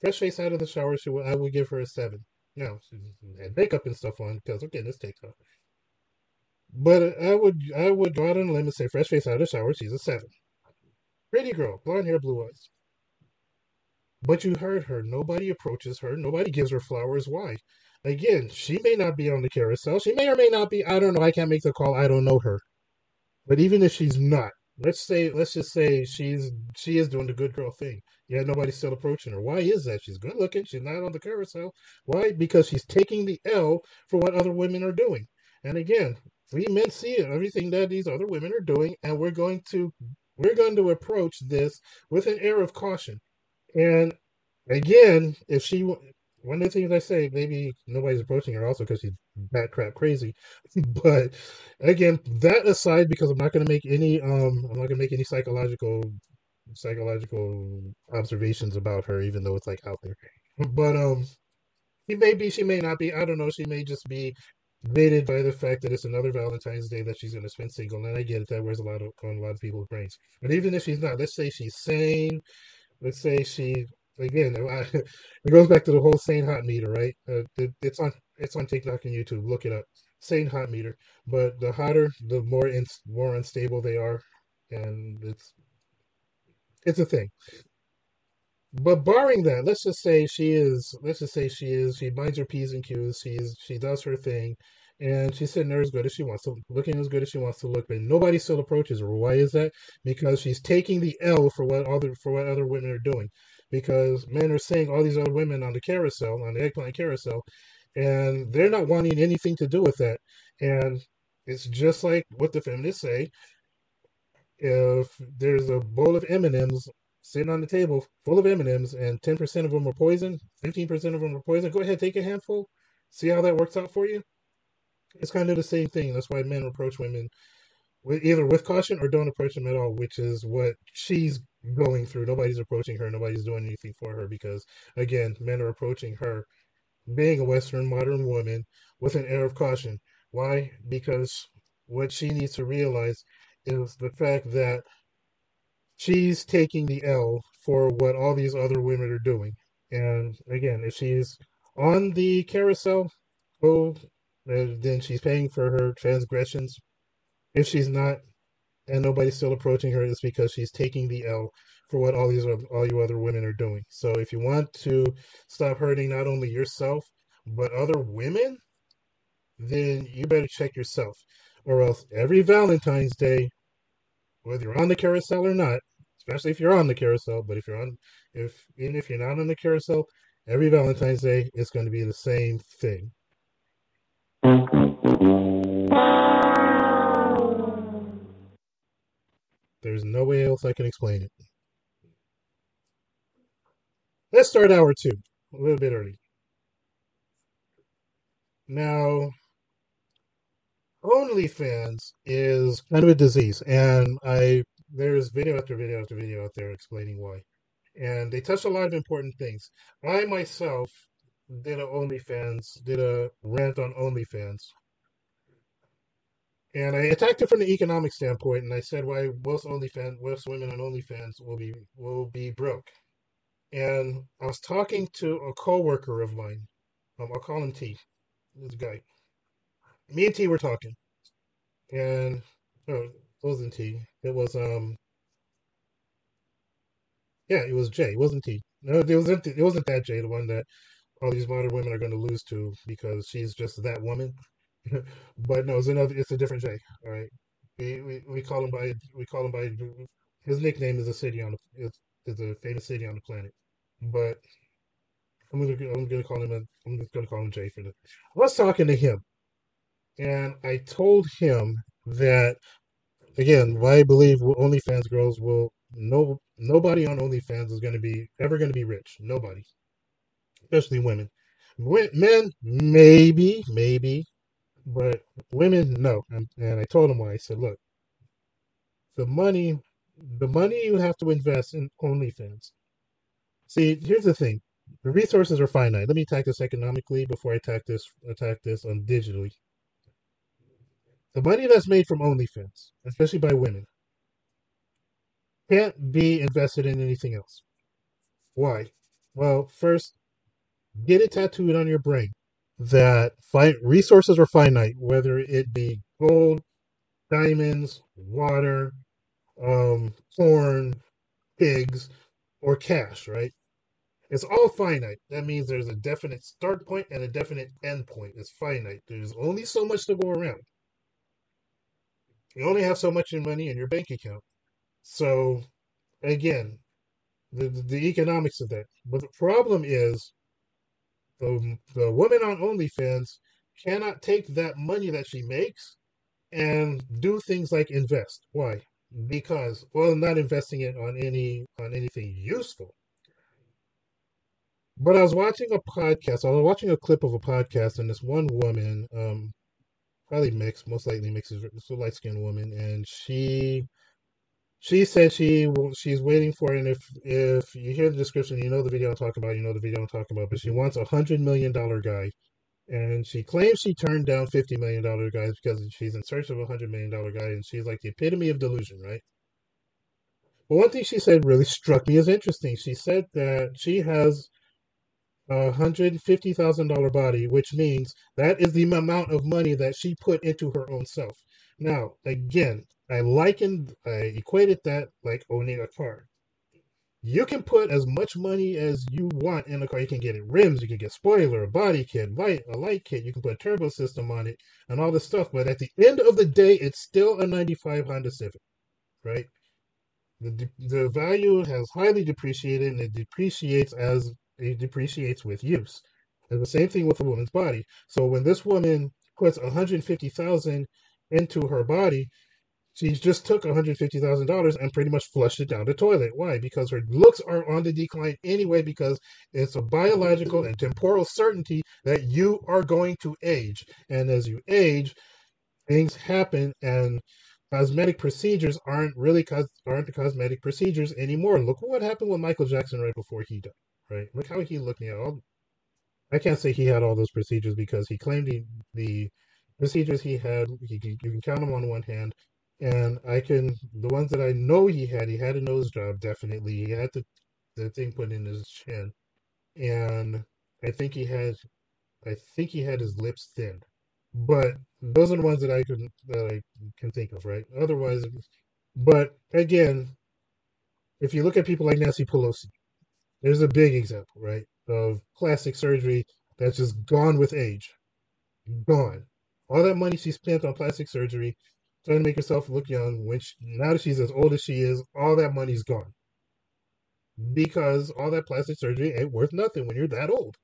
Fresh face out of the shower, she I would give her a seven. Now, had makeup and stuff on because again, this takes off. But I would I would go out on a limb and say fresh face out of the shower, she's a seven. Pretty girl, blonde hair, blue eyes. But you heard her. Nobody approaches her. Nobody gives her flowers. Why? Again, she may not be on the carousel. She may or may not be. I don't know. I can't make the call. I don't know her. But even if she's not, let's say, let's just say she's she is doing the good girl thing. Yeah, nobody's still approaching her. Why is that? She's good looking. She's not on the carousel. Why? Because she's taking the L for what other women are doing. And again, we men see everything that these other women are doing, and we're going to we're going to approach this with an air of caution. And again, if she, one of the things I say, maybe nobody's approaching her also because she's bat crap crazy. but again, that aside, because I'm not going to make any, um, I'm not going to make any psychological, psychological observations about her, even though it's like out there. But um, she may be, she may not be. I don't know. She may just be baited by the fact that it's another Valentine's Day that she's going to spend single, and I get it. That wears a lot of on a lot of people's brains. But even if she's not, let's say she's sane. Let's say she again. It goes back to the whole sane hot meter, right? Uh, it, it's on it's on TikTok and YouTube. Look it up. Sane hot meter. But the hotter, the more in, more unstable they are, and it's it's a thing. But barring that, let's just say she is. Let's just say she is. She minds her p's and q's. She's she does her thing, and she's sitting there as good as she wants to, looking as good as she wants to look. But nobody still approaches her. Why is that? Because she's taking the L for what other for what other women are doing. Because men are seeing all these other women on the carousel, on the eggplant carousel, and they're not wanting anything to do with that. And it's just like what the feminists say. If there's a bowl of M and M's sitting on the table full of M&Ms and 10% of them are poison, 15% of them are poison, go ahead, take a handful. See how that works out for you? It's kind of the same thing. That's why men approach women with, either with caution or don't approach them at all, which is what she's going through. Nobody's approaching her. Nobody's doing anything for her because, again, men are approaching her being a Western modern woman with an air of caution. Why? Because what she needs to realize is the fact that she's taking the L for what all these other women are doing. And again, if she's on the carousel, oh, then she's paying for her transgressions. If she's not, and nobody's still approaching her, it's because she's taking the L for what all these all you other women are doing. So if you want to stop hurting not only yourself but other women, then you better check yourself, or else every Valentine's Day, whether you're on the carousel or not, especially if you're on the carousel, but if you're on, if even if you're not on the carousel, every Valentine's Day it's going to be the same thing. Mm-hmm. There's no way else I can explain it. Let's start hour two, a little bit early. Now, OnlyFans is kind of a disease, and I there's video after video after video out there explaining why, and they touch a lot of important things. I myself did a OnlyFans, did a rant on OnlyFans, and I attacked it from the economic standpoint, and I said why most OnlyFans, most women on OnlyFans will be will be broke. And I was talking to a coworker of mine. Um, I'll call him T. This guy. Me and T were talking, and no, it wasn't T. It was um. Yeah, it was J. It wasn't T. No, it wasn't. It wasn't that J. The one that all these modern women are going to lose to because she's just that woman. but no, it's another. It's a different J. All right. We, we we call him by we call him by his nickname is a city on the is, is a famous city on the planet. But I'm gonna I'm gonna call him a, I'm just gonna call him Jay for this. I was talking to him, and I told him that again, I believe OnlyFans girls will no nobody on OnlyFans is gonna be ever gonna be rich. Nobody, especially women. Men maybe maybe, but women no. And, and I told him why. I said, look, the money, the money you have to invest in OnlyFans. See, here's the thing the resources are finite. Let me attack this economically before I attack this attack this on digitally. The money that's made from OnlyFans, especially by women, can't be invested in anything else. Why? Well, first, get it tattooed on your brain that fi- resources are finite, whether it be gold, diamonds, water, um, corn, pigs, or cash, right? It's all finite. That means there's a definite start point and a definite end point. It's finite. There's only so much to go around. You only have so much in money in your bank account. So, again, the, the economics of that. But the problem is the, the woman on OnlyFans cannot take that money that she makes and do things like invest. Why? Because, well, not investing it on any on anything useful but I was watching a podcast. I was watching a clip of a podcast, and this one woman, um, probably mixed, most likely mixed, is a light skinned woman, and she she said she she's waiting for it. And if if you hear the description, you know the video I'm talking about. You know the video I'm talking about. But she wants a hundred million dollar guy, and she claims she turned down fifty million dollar guys because she's in search of a hundred million dollar guy, and she's like the epitome of delusion, right? But one thing she said really struck me as interesting. She said that she has a hundred fifty thousand dollar body, which means that is the amount of money that she put into her own self. Now, again, I likened, I equated that like owning a car. You can put as much money as you want in a car. You can get it rims, you can get spoiler, a body kit, light, a light kit. You can put a turbo system on it, and all this stuff. But at the end of the day, it's still a '95 Honda Civic, right? The the value has highly depreciated, and it depreciates as it depreciates with use. And the same thing with a woman's body. So when this woman puts 150,000 into her body, she just took $150,000 and pretty much flushed it down the toilet. Why? Because her looks are on the decline anyway, because it's a biological and temporal certainty that you are going to age. And as you age, things happen and cosmetic procedures aren't really cos- aren't cosmetic procedures anymore. Look what happened with Michael Jackson right before he died right? Look how he looked. Know, I can't say he had all those procedures because he claimed he, the procedures he had. Can, you can count them on one hand. And I can, the ones that I know he had, he had a nose job, definitely. He had the, the thing put in his chin. And I think he had, I think he had his lips thinned. But those are the ones that I can, that I can think of, right? Otherwise, but again, if you look at people like Nancy Pelosi, there's a big example, right, of plastic surgery that's just gone with age. Gone. All that money she spent on plastic surgery, trying to make herself look young, which now that she's as old as she is, all that money's gone. Because all that plastic surgery ain't worth nothing when you're that old.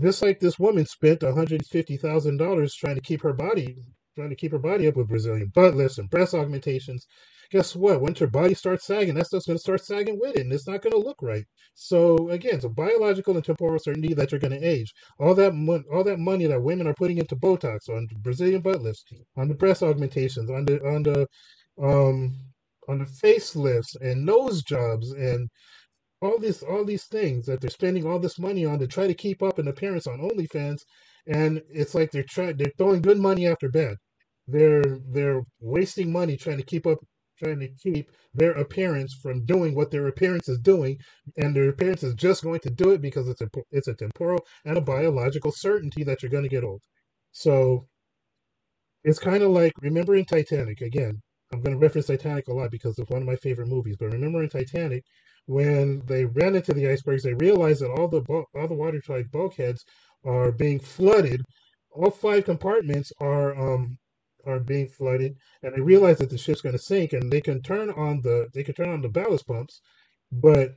Just like this woman spent $150,000 trying to keep her body trying to keep her body up with Brazilian butt lifts and breast augmentations. Guess what? Once her body starts sagging, that stuff's going to start sagging with it, and it's not going to look right. So again, it's a biological and temporal certainty that you're going to age. All that all that money that women are putting into Botox, on Brazilian butt lifts, on the breast augmentations, on the on the um on the facelifts and nose jobs and all these all these things that they're spending all this money on to try to keep up an appearance on OnlyFans, and it's like they're trying they're throwing good money after bad. They're they're wasting money trying to keep up trying to keep their appearance from doing what their appearance is doing, and their appearance is just going to do it because it's a it's a temporal and a biological certainty that you're going to get old. So it's kind of like remembering Titanic again. I'm going to reference Titanic a lot because it's one of my favorite movies. But remember in Titanic, when they ran into the icebergs, they realized that all the all the watertight bulkheads are being flooded. All five compartments are um, are being flooded, and they realize that the ship's going to sink, and they can turn on the they can turn on the ballast pumps, but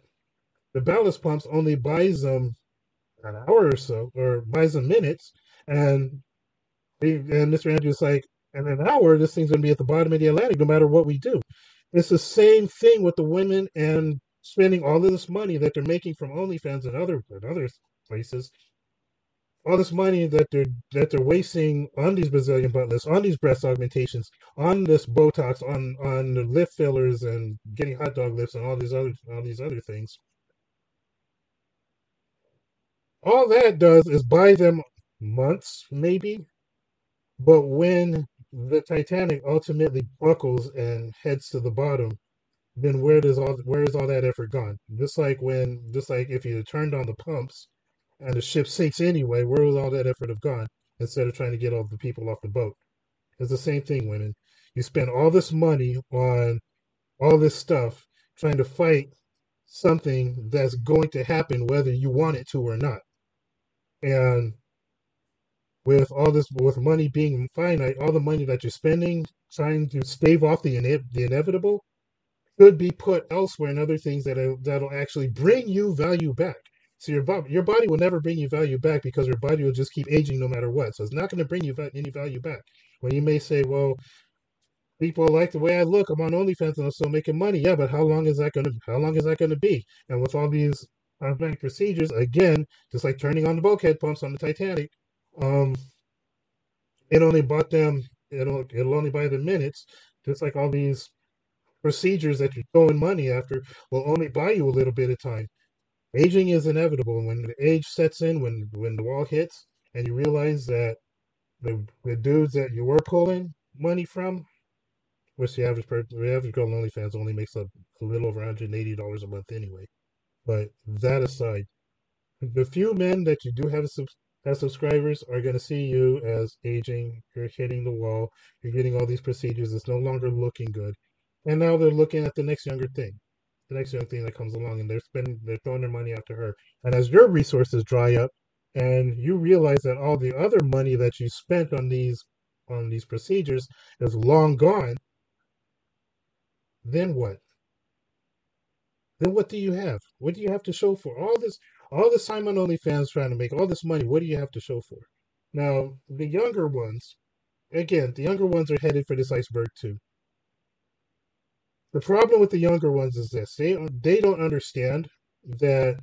the ballast pumps only buys them an hour or so, or buys them minutes, and they, and Mr. Andrews like, in an hour, this thing's going to be at the bottom of the Atlantic, no matter what we do. It's the same thing with the women and spending all of this money that they're making from OnlyFans and other and other places all this money that they're that they're wasting on these Brazilian butt lifts, on these breast augmentations, on this Botox, on on the lip fillers and getting hot dog lips and all these other all these other things. All that does is buy them months, maybe. But when the Titanic ultimately buckles and heads to the bottom, then where does all where is all that effort gone? Just like when just like if you turned on the pumps and the ship sinks anyway, where was all that effort have gone instead of trying to get all the people off the boat? It's the same thing, women. You spend all this money on all this stuff trying to fight something that's going to happen whether you want it to or not. And with all this, with money being finite, all the money that you're spending trying to stave off the, ine- the inevitable could be put elsewhere in other things that that'll actually bring you value back. So your body, your body will never bring you value back because your body will just keep aging no matter what. So it's not going to bring you any value back. When you may say, "Well, people like the way I look. I'm on OnlyFans and I'm still making money." Yeah, but how long is that going to? How long is that going to be? And with all these cosmetic procedures, again, just like turning on the bulkhead pumps on the Titanic, um, it only bought them. It'll it'll only buy them minutes. Just like all these procedures that you're throwing money after will only buy you a little bit of time aging is inevitable. When the age sets in, when when the wall hits, and you realize that the the dudes that you were pulling money from, which the average person, the average girl in OnlyFans only makes a, a little over hundred and eighty dollars a month anyway. But that aside, the few men that you do have as subscribers are going to see you as aging. You're hitting the wall. You're getting all these procedures. It's no longer looking good, and now they're looking at the next younger thing the next young thing that comes along, and they're spending, they're throwing their money after her. And as your resources dry up, and you realize that all the other money that you spent on these on these procedures is long gone, then what? Then what do you have? What do you have to show for all this? All this time on OnlyFans trying to make all this money. What do you have to show for? Now the younger ones, again, the younger ones are headed for this iceberg too. The problem with the younger ones is this: they they don't understand that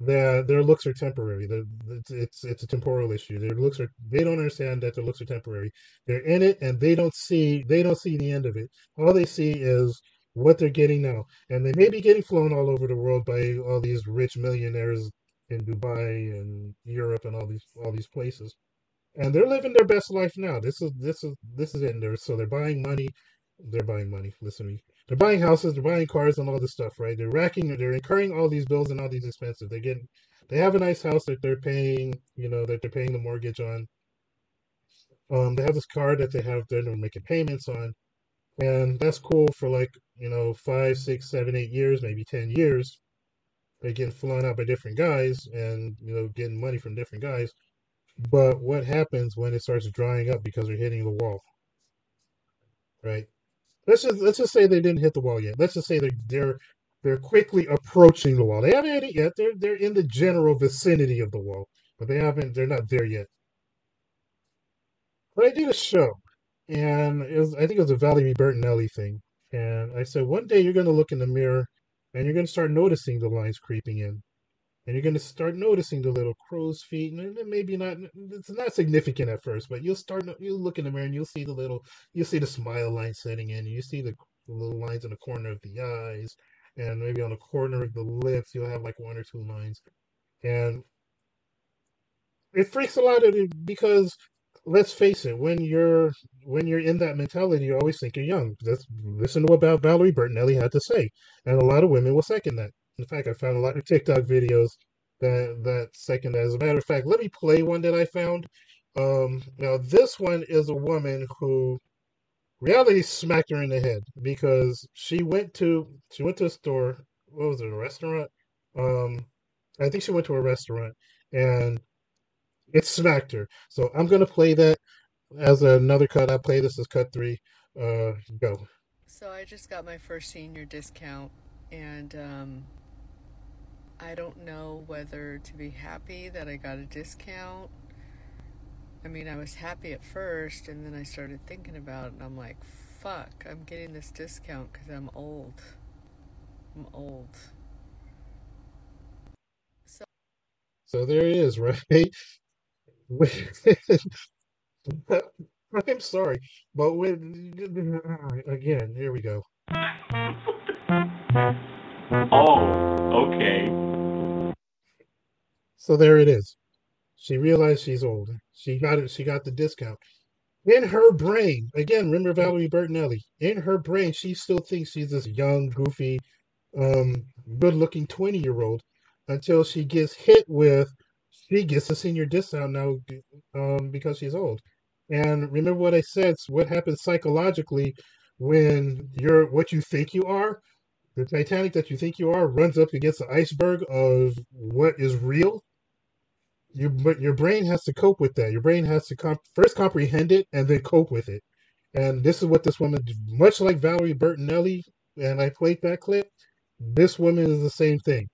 that their looks are temporary. It's, it's it's a temporal issue. Their looks are they don't understand that their looks are temporary. They're in it and they don't see they don't see the end of it. All they see is what they're getting now, and they may be getting flown all over the world by all these rich millionaires in Dubai and Europe and all these all these places. and they're living their best life now. This is this is this is it. And they're so they're buying money. They're buying money. Listen to me. They're buying houses. They're buying cars and all this stuff, right? They're racking. They're incurring all these bills and all these expenses. They're getting. They have a nice house that they're paying. You know that they're paying the mortgage on. Um, they have this car that they have. They're making payments on, and that's cool for like you know five, six, seven, eight years, maybe ten years. They're getting flown out by different guys, and you know getting money from different guys. But what happens when it starts drying up because they're hitting the wall? Right? Let's just let's just say they didn't hit the wall yet. Let's just say they're they're they're quickly approaching the wall. They haven't hit it yet. They're they're in the general vicinity of the wall, but they haven't. They're not there yet. But I did a show, and it was I think it was a Valerie Bertinelli thing, and I said one day you're going to look in the mirror, and you're going to start noticing the lines creeping in, and you're going to start noticing the little crow's feet, and maybe not it's not significant at first, but you'll start you'll look in the mirror and you'll see the little you'll see the smile line setting in, you see the little lines in the corner of the eyes, and maybe on the corner of the lips you'll have like one or two lines, and it freaks a lot of because let's face it, when you're when you're in that mentality, you always think you're young. Just listen to what Valerie Bertinelli had to say, and a lot of women will second that. In fact, I found a lot of TikTok videos that that second. As a matter of fact, let me play one that I found. Um, now this one is a woman who reality smacked her in the head because she went to she went to a store. What was it? A restaurant? Um, I think she went to a restaurant and it smacked her. So I'm gonna play that as another cut. I play this as cut three. Uh, go. So I just got my first senior discount, and um, I don't know whether to be happy that I got a discount. I mean, I was happy at first, and then I started thinking about it, and I'm like, fuck, I'm getting this discount because I'm old. I'm old. So, so there it is, right? I'm sorry, but when again, here we go. Oh, okay. So there it is. She realized she's old. She got it. She got the discount. In her brain, again, remember Valerie Bertinelli. In her brain, she still thinks she's this young, goofy, um, good-looking twenty-year-old until she gets hit with she gets a senior discount now um, because she's old. And remember what I said, what happens psychologically when you're what you think you are, the Titanic that you think you are runs up against the iceberg of what is real. Your brain has to cope with that. Your brain has to comp- first comprehend it and then cope with it. And this is what this woman, much like Valerie Bertinelli, and I played that clip. This woman is the same thing.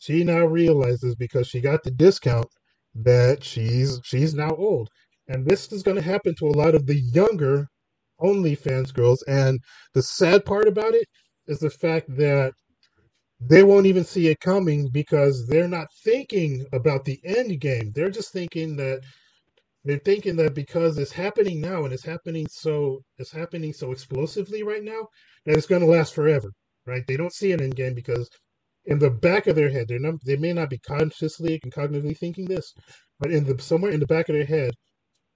She now realizes because she got the discount that she's she's now old. And this is going to happen to a lot of the younger OnlyFans girls. And the sad part about it is the fact that they won't even see it coming because they're not thinking about the end game. They're just thinking that they're thinking that because it's happening now and it's happening so it's happening so explosively right now that it's going to last forever, right? They don't see an end game because in the back of their head, they're not, they may not be consciously and cognitively thinking this, but in the somewhere in the back of their head,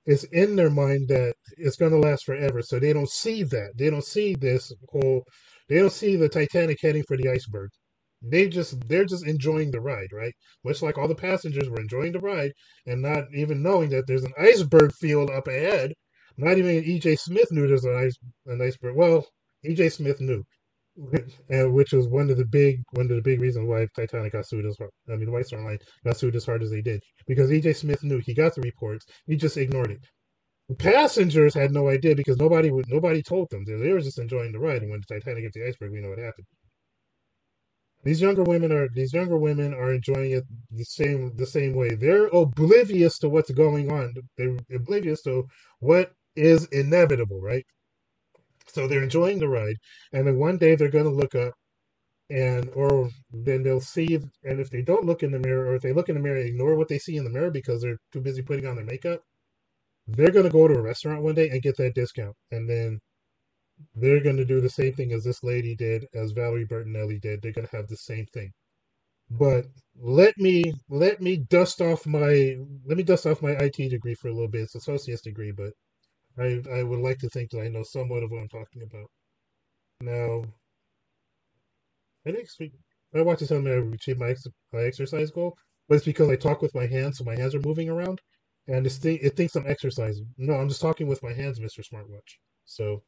it's in their mind that it's going to last forever. So they don't see that. They don't see this whole. They don't see the Titanic heading for the iceberg. They just they're just enjoying the ride, right? Much like all the passengers were enjoying the ride and not even knowing that there's an iceberg field up ahead. Not even E.J. Smith knew there's an, ice, an iceberg. Well, E.J. Smith knew, and which was one of the big one of the big reasons why Titanic got sued as hard. I mean, the White Star Line got sued as hard as they did because E.J. Smith knew he got the reports, he just ignored it. The passengers had no idea because nobody nobody told them. They, they were just enjoying the ride, and when the Titanic hit the iceberg, we know what happened. These younger women are these younger women are enjoying it the same the same way. They're oblivious to what's going on. They're oblivious to what is inevitable, right? So they're enjoying the ride, and then one day they're going to look up, and or then they'll see, and if they don't look in the mirror, or if they look in the mirror, ignore what they see in the mirror because they're too busy putting on their makeup. They're going to go to a restaurant one day and get that discount, and then they're going to do the same thing as this lady did, as Valerie Bertinelli did. They're going to have the same thing. But let me let me dust off my let me dust off my IT degree for a little bit. It's associate's degree, but I I would like to think that I know somewhat of what I'm talking about. Now, I think I watch tell me I achieved my ex, my exercise goal, but it's because I talk with my hands, so my hands are moving around, and this thing it thinks I'm exercising. No, I'm just talking with my hands, Mister Smartwatch. So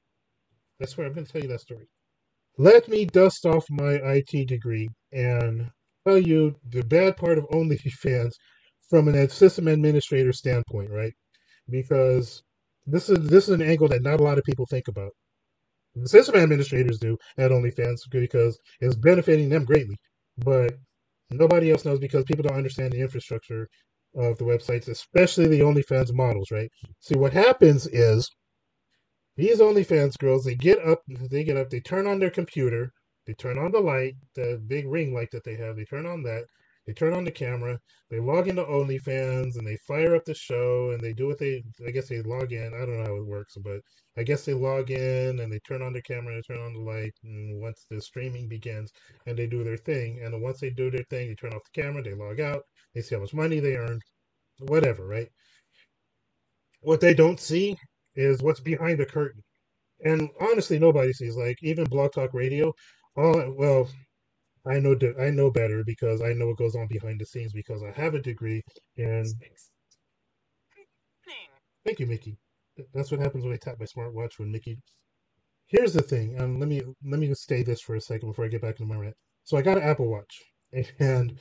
that's where I'm going to tell you that story. Let me dust off my IT degree and tell you the bad part of OnlyFans from an system administrator standpoint, right? Because this is this is an angle that not a lot of people think about. The system administrators do at OnlyFans because it's benefiting them greatly, but nobody else knows because people don't understand the infrastructure of the websites, especially the OnlyFans models, right? See, what happens is these OnlyFans girls, they get up, they get up, they turn on their computer, they turn on the light, the big ring light that they have. They turn on that. They turn on the camera. They log into OnlyFans and they fire up the show and they do what they. I guess they log in. I don't know how it works, but I guess they log in and they turn on their camera they turn on the light. And once the streaming begins, and they do their thing. And once they do their thing, they turn off the camera. They log out. They see how much money they earned. Whatever, right? What they don't see is what's behind the curtain. And honestly, nobody sees. Like even Blog Talk Radio, all well, I know I know better because I know what goes on behind the scenes because I have a degree in. Thank you, Mickey. That's what happens when I tap my smartwatch when Mickey. Here's the thing. Um, let me let me just stay this for a second before I get back into my rant. So I got an Apple Watch, and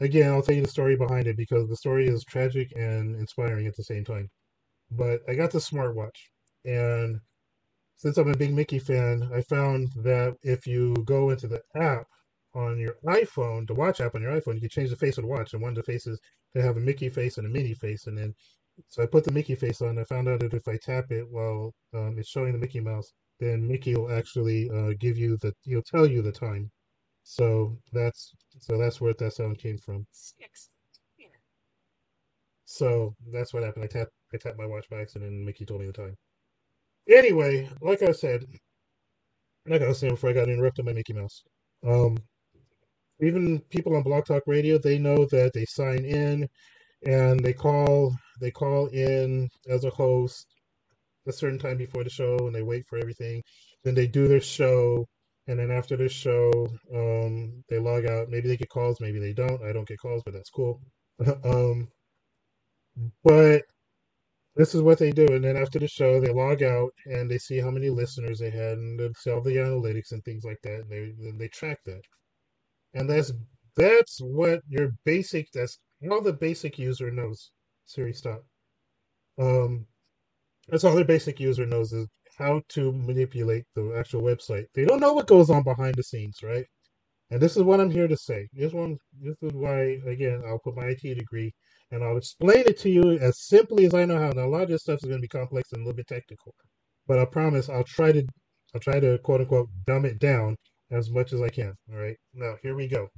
again, I'll tell you the story behind it because the story is tragic and inspiring at the same time. But I got the smartwatch, and since I'm a big Mickey fan, I found that if you go into the app on your iPhone, the watch app on your iPhone, you can change the face of the watch. And one of the faces, they have a Mickey face and a Minnie face. And then, so I put the Mickey face on. I found out that if I tap it while um, it's showing the Mickey Mouse, then Mickey will actually uh, give you the, he'll tell you the time. So that's, so that's where that sound came from. Six. So that's what happened. I tapped, I tapped my watch by accident and Mickey told me the time. Anyway, like I said, like I was saying before I got interrupted by Mickey Mouse. Um, even people on Blog Talk Radio, they know that they sign in and they call they call in as a host a certain time before the show and they wait for everything. Then they do their show and then after the show, um, they log out. Maybe they get calls, maybe they don't. I don't get calls, but that's cool. um, but this is what they do. And then after the show, they log out and they see how many listeners they had and they see all the analytics and things like that. And they they track that. And that's that's what your basic that's all the basic user knows. Siri, stop. Um, that's all their basic user knows is how to manipulate the actual website. They don't know what goes on behind the scenes, right? And this is what I'm here to say. This one, this is why again I'll put my IT degree and I'll explain it to you as simply as I know how. Now, a lot of this stuff is going to be complex and a little bit technical, but I promise I'll try to, I'll try to quote unquote dumb it down as much as I can. All right. Now, here we go.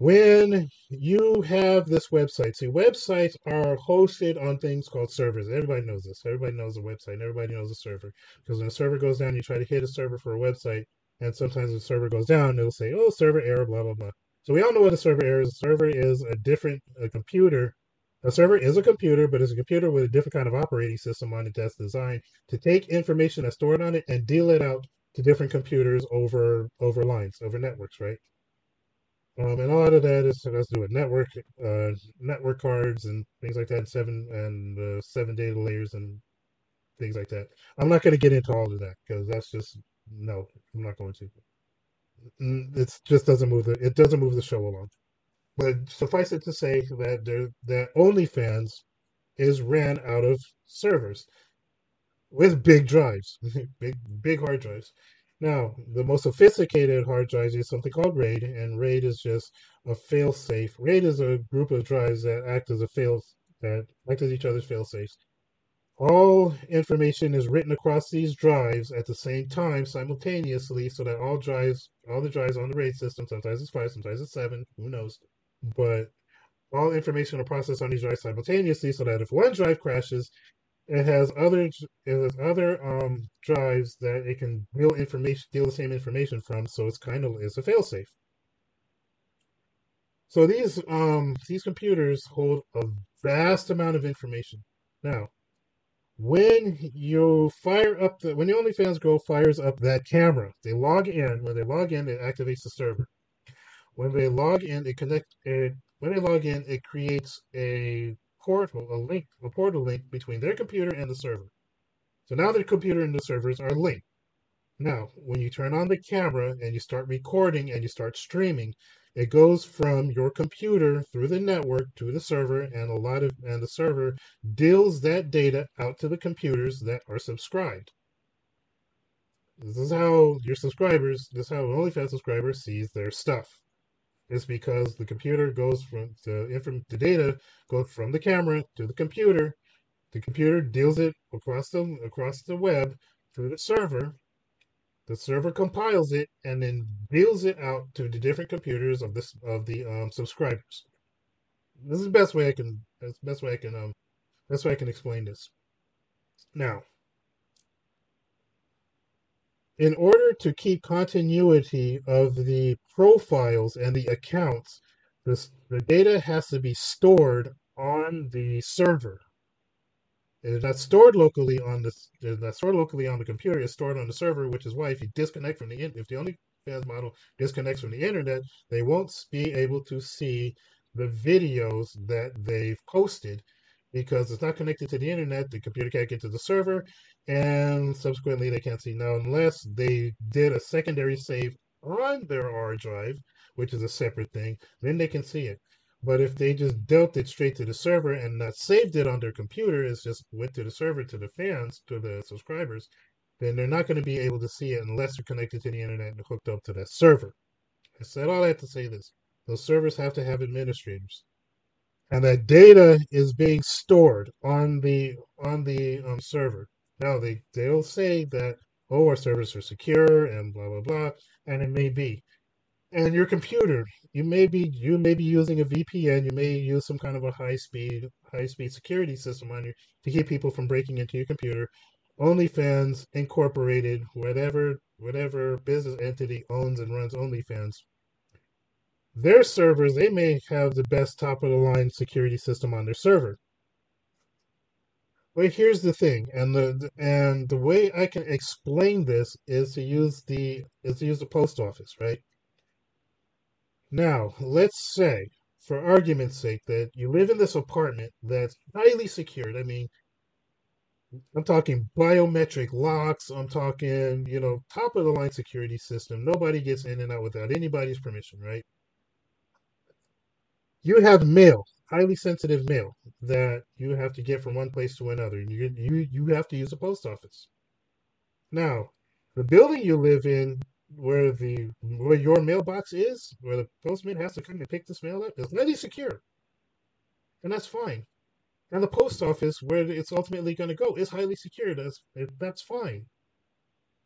When you have this website, see, websites are hosted on things called servers. Everybody knows this. Everybody knows a website. Everybody knows a server. Because when a server goes down, you try to hit a server for a website, and sometimes the server goes down, it'll say, oh, server error, blah, blah, blah. So we all know what a server is. A server is a different a computer. A server is a computer, but it's a computer with a different kind of operating system on it that's designed to take information that's stored on it and deal it out to different computers over over lines, over networks, right? Um, and a lot of that is has to do with network, uh, network cards and things like that, and seven and uh, seven data layers and things like that. I'm not going to get into all of that because that's just no, I'm not going to it just doesn't move the it doesn't move the show along. But suffice it to say that there that OnlyFans is ran out of servers with big drives, big big hard drives. Now, the most sophisticated hard drives is something called RAID, and RAID is just a fail-safe. RAID is a group of drives that act as a fail that act as each other's fail-safes all information is written across these drives at the same time simultaneously so that all drives all the drives on the RAID system sometimes it's five sometimes it's seven who knows but all information are processed on these drives simultaneously so that if one drive crashes it has other it has other um drives that it can deal information deal the same information from so it's kind of it's a failsafe So these um these computers hold a vast amount of information. Now, when you fire up the when the OnlyFans girl fires up that camera, they log in. When they log in, it activates the server. When they log in, it connect it when they log in, it creates a portal, a link, a portal link between their computer and the server. So now their computer and the servers are linked. Now, when you turn on the camera and you start recording and you start streaming, it goes from your computer through the network to the server, and a lot of and the server deals that data out to the computers that are subscribed. This is how your subscribers, this is how an OnlyFans subscriber sees their stuff. It's because the computer goes from the the data goes from the camera to the computer. The computer deals it across the across the web through the server, the server compiles it and then deals it out to the different computers of this of the um, subscribers. This is the best way I can. That's best way I can. Um, best way I can explain this. Now, in order to keep continuity of the profiles and the accounts, this, the data has to be stored on the server. It is not stored locally on the it is not stored locally on the computer. It's stored on the server, which is why if you disconnect from the if the OnlyFans model disconnects from the internet, they won't be able to see the videos that they've posted because it's not connected to the internet. The computer can't get to the server, and subsequently they can't see now unless they did a secondary save on their R drive, which is a separate thing. Then they can see it. But if they just dealt it straight to the server and not saved it on their computer, it's just went to the server to the fans, to the subscribers, then they're not going to be able to see it unless they're connected to the internet and hooked up to that server. I said all that to say this. Those servers have to have administrators. And that data is being stored on the on the um, server. Now they they'll say that oh our servers are secure and blah blah blah, and it may be and your computer. You may be you may be using a vpn you may use some kind of a high speed high speed security system on you to keep people from breaking into your computer. Onlyfans incorporated whatever whatever business entity owns and runs onlyfans their servers they may have the best top of the line security system on their server. But here's the thing and the and the way i can explain this is to use the is to use the post office right now, let's say, for argument's sake, that you live in this apartment that's highly secured. I mean, I'm talking biometric locks. I'm talking, you know, top of the line security system. Nobody gets in and out without anybody's permission, right? You have mail, highly sensitive mail that you have to get from one place to another. You you you have to use a post office. Now, the building you live in where the where your mailbox is, where the postman has to come and pick this mail up, is highly secure, and that's fine. And the post office, where it's ultimately going to go, is highly secure. That's that's fine.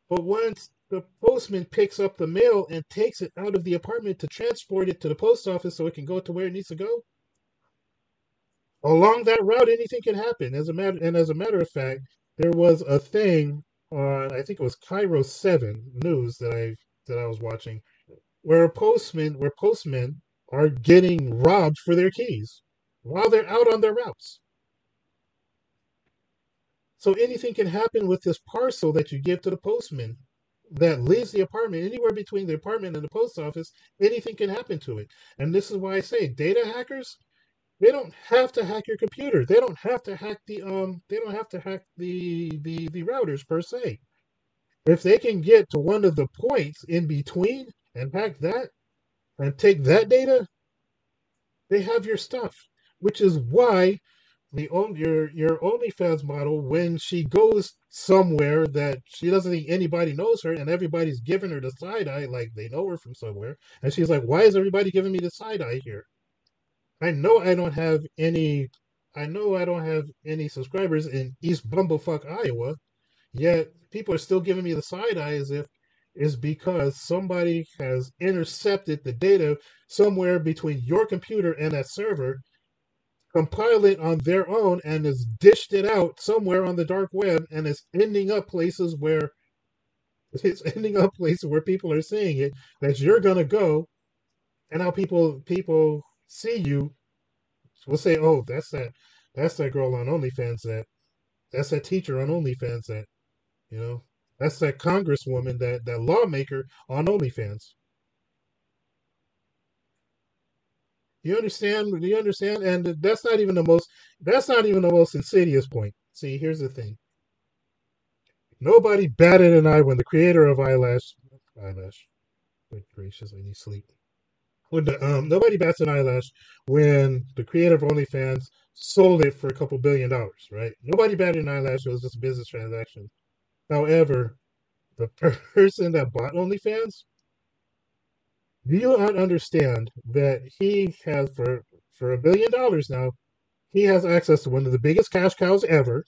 But once the postman picks up the mail and takes it out of the apartment to transport it to the post office so it can go to where it needs to go, along that route, anything can happen. As a matter, and as a matter of fact, there was a thing on I think it was KIRO Seven News that I that I was watching, where postmen where postmen are getting robbed for their keys while they're out on their routes. So anything can happen with this parcel that you give to the postman that leaves the apartment anywhere between the apartment and the post office. Anything can happen to it, and this is why I say data hackers they don't have to hack your computer. They don't have to hack the um. They don't have to hack the the the routers per se. If they can get to one of the points in between and hack that, and take that data, they have your stuff. Which is why the only your your OnlyFans model, when she goes somewhere that she doesn't think anybody knows her, and everybody's giving her the side eye like they know her from somewhere, and she's like, "Why is everybody giving me the side eye here?" I know I don't have any. I know I don't have any subscribers in East Bumblefuck, Iowa. Yet people are still giving me the side eye as if it's because somebody has intercepted the data somewhere between your computer and that server, compiled it on their own, and has dished it out somewhere on the dark web, and it's ending up places where it's ending up places where people are seeing it that you're gonna go, and now people people see you, we'll say, oh, that's that, that's that girl on OnlyFans that, that's that teacher on OnlyFans that, you know, that's that congresswoman, that that lawmaker on OnlyFans. You understand? Do you understand? And that's not even the most. That's not even the most insidious point. See, here's the thing. Nobody batted an eye when the creator of eyelash, eyelash, good gracious, I need sleep. When the, um, nobody bats an eyelash when the creator of OnlyFans sold it for a couple billion dollars, right? Nobody batted an eyelash. It was just a business transaction. However, the person that bought OnlyFans, do you not understand that he has for for a billion dollars now, he has access to one of the biggest cash cows ever.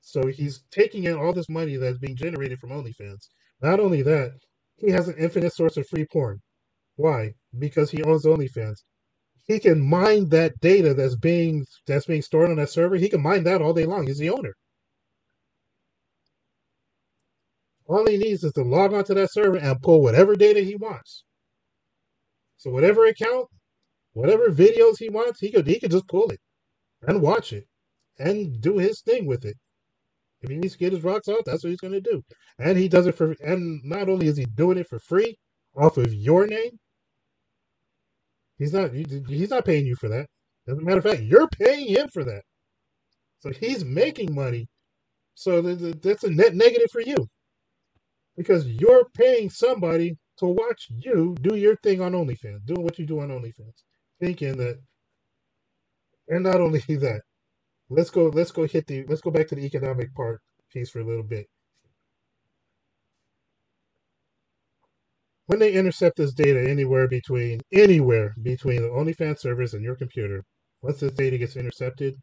So he's taking in all this money that's being generated from OnlyFans. Not only that, he has an infinite source of free porn. Why? Because he owns OnlyFans. He can mine that data that's being that's being stored on that server. He can mine that all day long. He's the owner. All he needs is to log onto that server and pull whatever data he wants. So whatever account, whatever videos he wants, he could he could just pull it and watch it and do his thing with it. If he needs to get his rocks off, that's what he's going to do. And he does it for, and not only is he doing it for free off of your name, he's not, he's not paying you for that. As a matter of fact, you're paying him for that. So he's making money. So that's a net negative for you because you're paying somebody to watch you do your thing on OnlyFans, doing what you do on OnlyFans, thinking that, and not only that, let's go, let's go hit the, let's go back to the economic part piece for a little bit. When they intercept this data anywhere between, anywhere between the OnlyFans servers and your computer, once this data gets intercepted,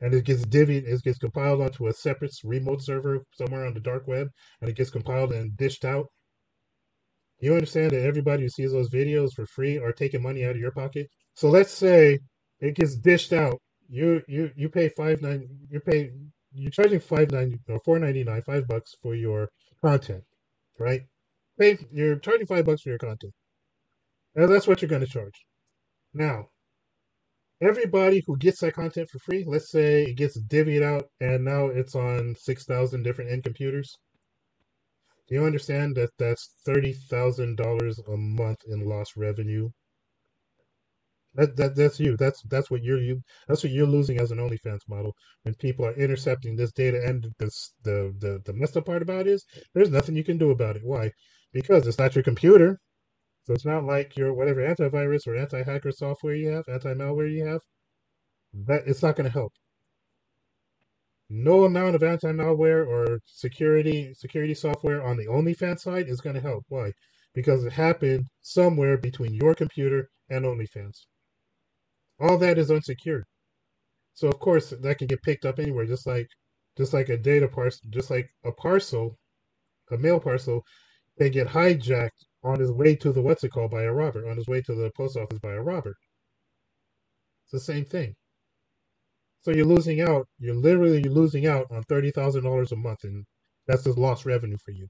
and it gets divvied, it gets compiled onto a separate remote server somewhere on the dark web, and it gets compiled and dished out. You understand that everybody who sees those videos for free are taking money out of your pocket. So let's say it gets dished out. You you you pay five nine. You pay you're charging five ninety or four ninety nine, five bucks for your content, right? Pay you're charging five bucks for your content. And that's what you're going to charge. Now, everybody who gets that content for free, let's say it gets divvied out and now it's on 6,000 different end computers. Do you understand that that's $30,000 a month in lost revenue? That, that that's you. That's that's what you're you. That's what you're losing as an OnlyFans model when people are intercepting this data. And this the the the messed up part about it is there's nothing you can do about it. Why? Because it's not your computer. So it's not like your whatever antivirus or anti-hacker software you have, anti-malware you have. That it's not going to help. No amount of anti-malware or security security software on the OnlyFans side is going to help. Why? Because it happened somewhere between your computer and OnlyFans. All that is unsecured. So of course that can get picked up anywhere, just like just like a data parcel, just like a parcel, a mail parcel, they get hijacked on his way to the what's it called by a robber, on his way to the post office by a robber. It's the same thing. So you're losing out. You're literally losing out on thirty thousand dollars a month, and that's just lost revenue for you.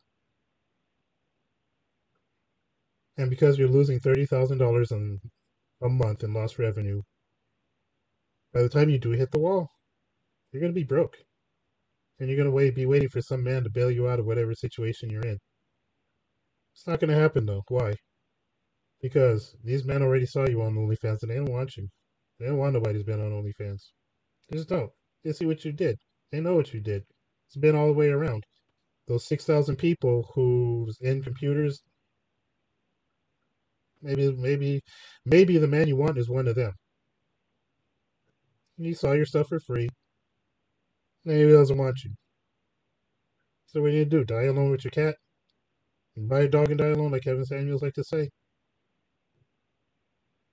And because you're losing thirty thousand dollars a month in lost revenue, by the time you do hit the wall, you're gonna be broke, and you're gonna wait, be waiting for some man to bail you out of whatever situation you're in. It's not going to happen though. Why? Because these men already saw you on OnlyFans and they don't want you. They don't want nobody who's been on OnlyFans. They just don't. They see what you did. They know what you did. It's been all the way around. Those 6,000 people who's in computers, maybe, maybe, maybe the man you want is one of them. He saw your stuff for free. Maybe he doesn't want you. So what do you do? Die alone with your cat? Buy a dog and die alone, like Kevin Samuels like to say.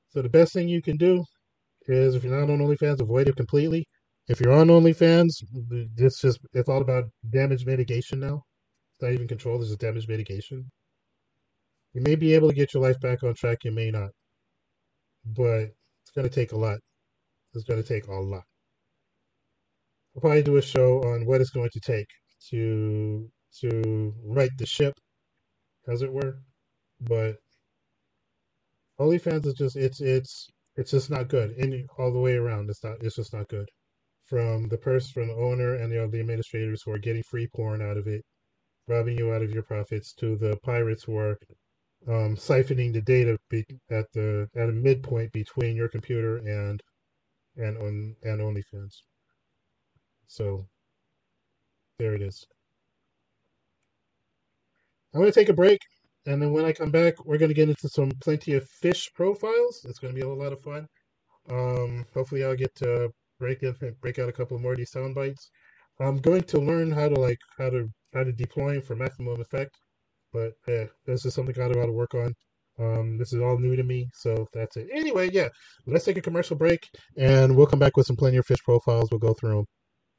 So the best thing you can do is, if you're not on OnlyFans, avoid it completely. If you're on OnlyFans, it's just it's all about damage mitigation now. It's not even control; it's just damage mitigation. You may be able to get your life back on track. You may not, but it's going to take a lot. It's going to take a lot. I'll probably do a show on what it's going to take to to right the ship as it were. But OnlyFans is just it's it's It's just not good. Any all the way around, it's not. It's just not good. From the person, from the owner, and the, the administrators who are getting free porn out of it, robbing you out of your profits, to the pirates who are um, siphoning the data be, at the at a midpoint between your computer and and on and OnlyFans. So there it is. I'm going to take a break, and then when I come back, we're going to get into some plenty of fish profiles. It's going to be a lot of fun. Um, hopefully, I'll get to break break out a couple more of these sound bites. I'm going to learn how to like how to how to deploy them for maximum effect, but yeah, this is something I got to work on. Um, this is all new to me, so that's it. Anyway, yeah, let's take a commercial break, and we'll come back with some plenty of fish profiles. We'll go through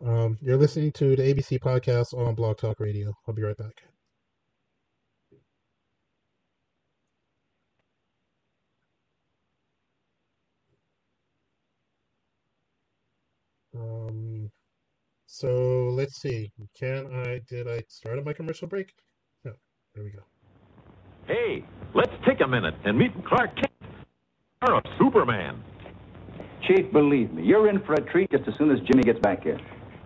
them. Um, you're listening to the ABC podcast on Blog Talk Radio. I'll be right back. Um, so let's see. Can I? Did I start on my commercial break? No. There we go. Hey, let's take a minute and meet Clark Kent, or of Superman. Chief, believe me, you're in for a treat just as soon as Jimmy gets back here.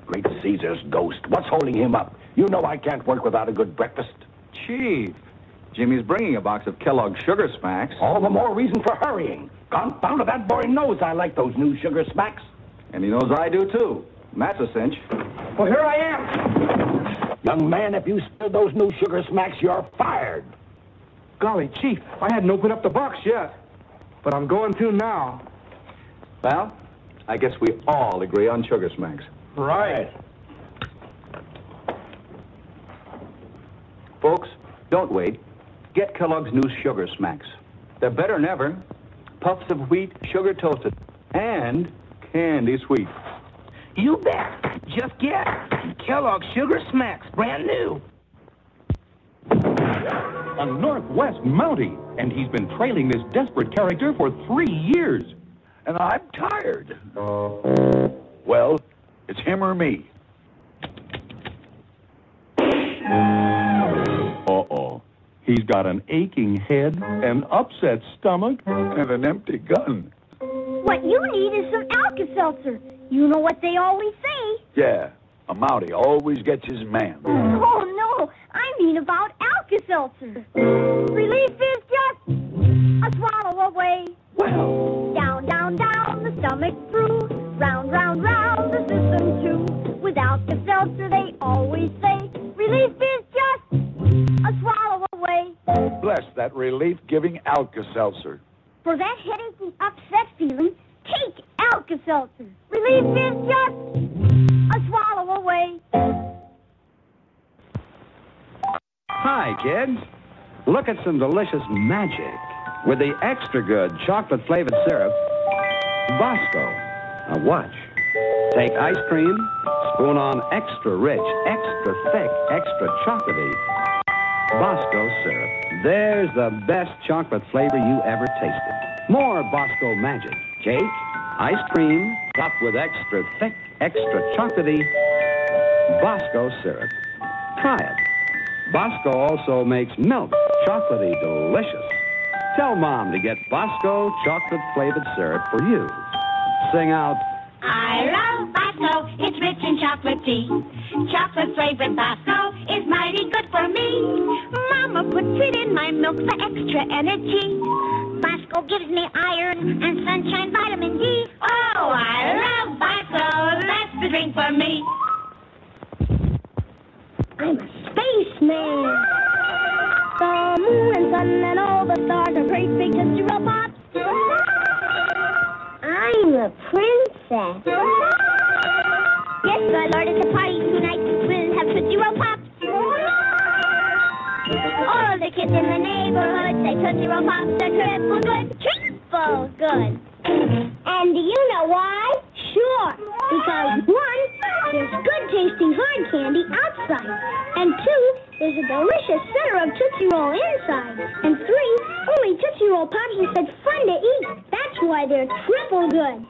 Great Caesar's ghost. What's holding him up? You know I can't work without a good breakfast. Chief, Jimmy's bringing a box of Kellogg's Sugar Smacks. All the more reason for hurrying. Confound it, that boy knows I like those new Sugar Smacks. And he knows I do, too. That's a cinch. Well, here I am. Young man, if you spill those new Sugar Smacks, you're fired. Golly, Chief, I hadn't opened up the box yet. But I'm going to now. Well, I guess we all agree on Sugar Smacks. Right. Folks, don't wait. Get Kellogg's new Sugar Smacks. They're better than ever. Puffs of wheat, sugar toasted, and candy sweet. You bet. Just get Kellogg's Sugar Smacks, brand new. A Northwest Mountie, and he's been trailing this desperate character for three years. And I'm tired. Well, it's him or me. Uh-oh. He's got an aching head, an upset stomach, and an empty gun. What you need is some Alka-Seltzer. You know what they always say. Yeah, a Mountie always gets his man. Oh, no. I mean about Alka-Seltzer. Relief is just a swallow away. Well. Down, down, down, the stomach through. Round, round, round, the system too. With Alka-Seltzer, they always say, relief is just a swallow away. Bless that relief-giving Alka-Seltzer. For that headache and upset feeling, take Alka-Seltzer. Relief is just a swallow away. Hi, kids. Look at some delicious magic with the extra good chocolate flavored syrup, Bosco. Now watch. Take ice cream, spoon on extra rich, extra thick, extra chocolatey Bosco syrup. There's the best chocolate flavor you ever tasted. More Bosco magic. Cake, ice cream, topped with extra thick, extra chocolatey Bosco syrup. Try it. Bosco also makes milk chocolatey delicious. Tell Mom to get Bosco chocolate flavored syrup for you. Sing out, I love Bosco. It's rich in chocolate tea. Chocolate flavored Bosco is mighty good for me. Mama puts it in my milk for extra energy. Bosco gives me iron and sunshine vitamin D. Oh, I love Bosco. That's the drink for me. I'm a spaceman. The moon and sun and all the stars are great big Tootsie Roll Pops. I'm a princess. Yes, my lord, it's a party tonight. Kids in the neighborhood say Tootsie Roll Pops are triple good. Triple good. And do you know why? Sure. Because one, there's good tasting hard candy outside. And two, there's a delicious center of Tootsie Roll inside. And three, only Tootsie Roll Pops are such fun to eat. That's why they're triple good.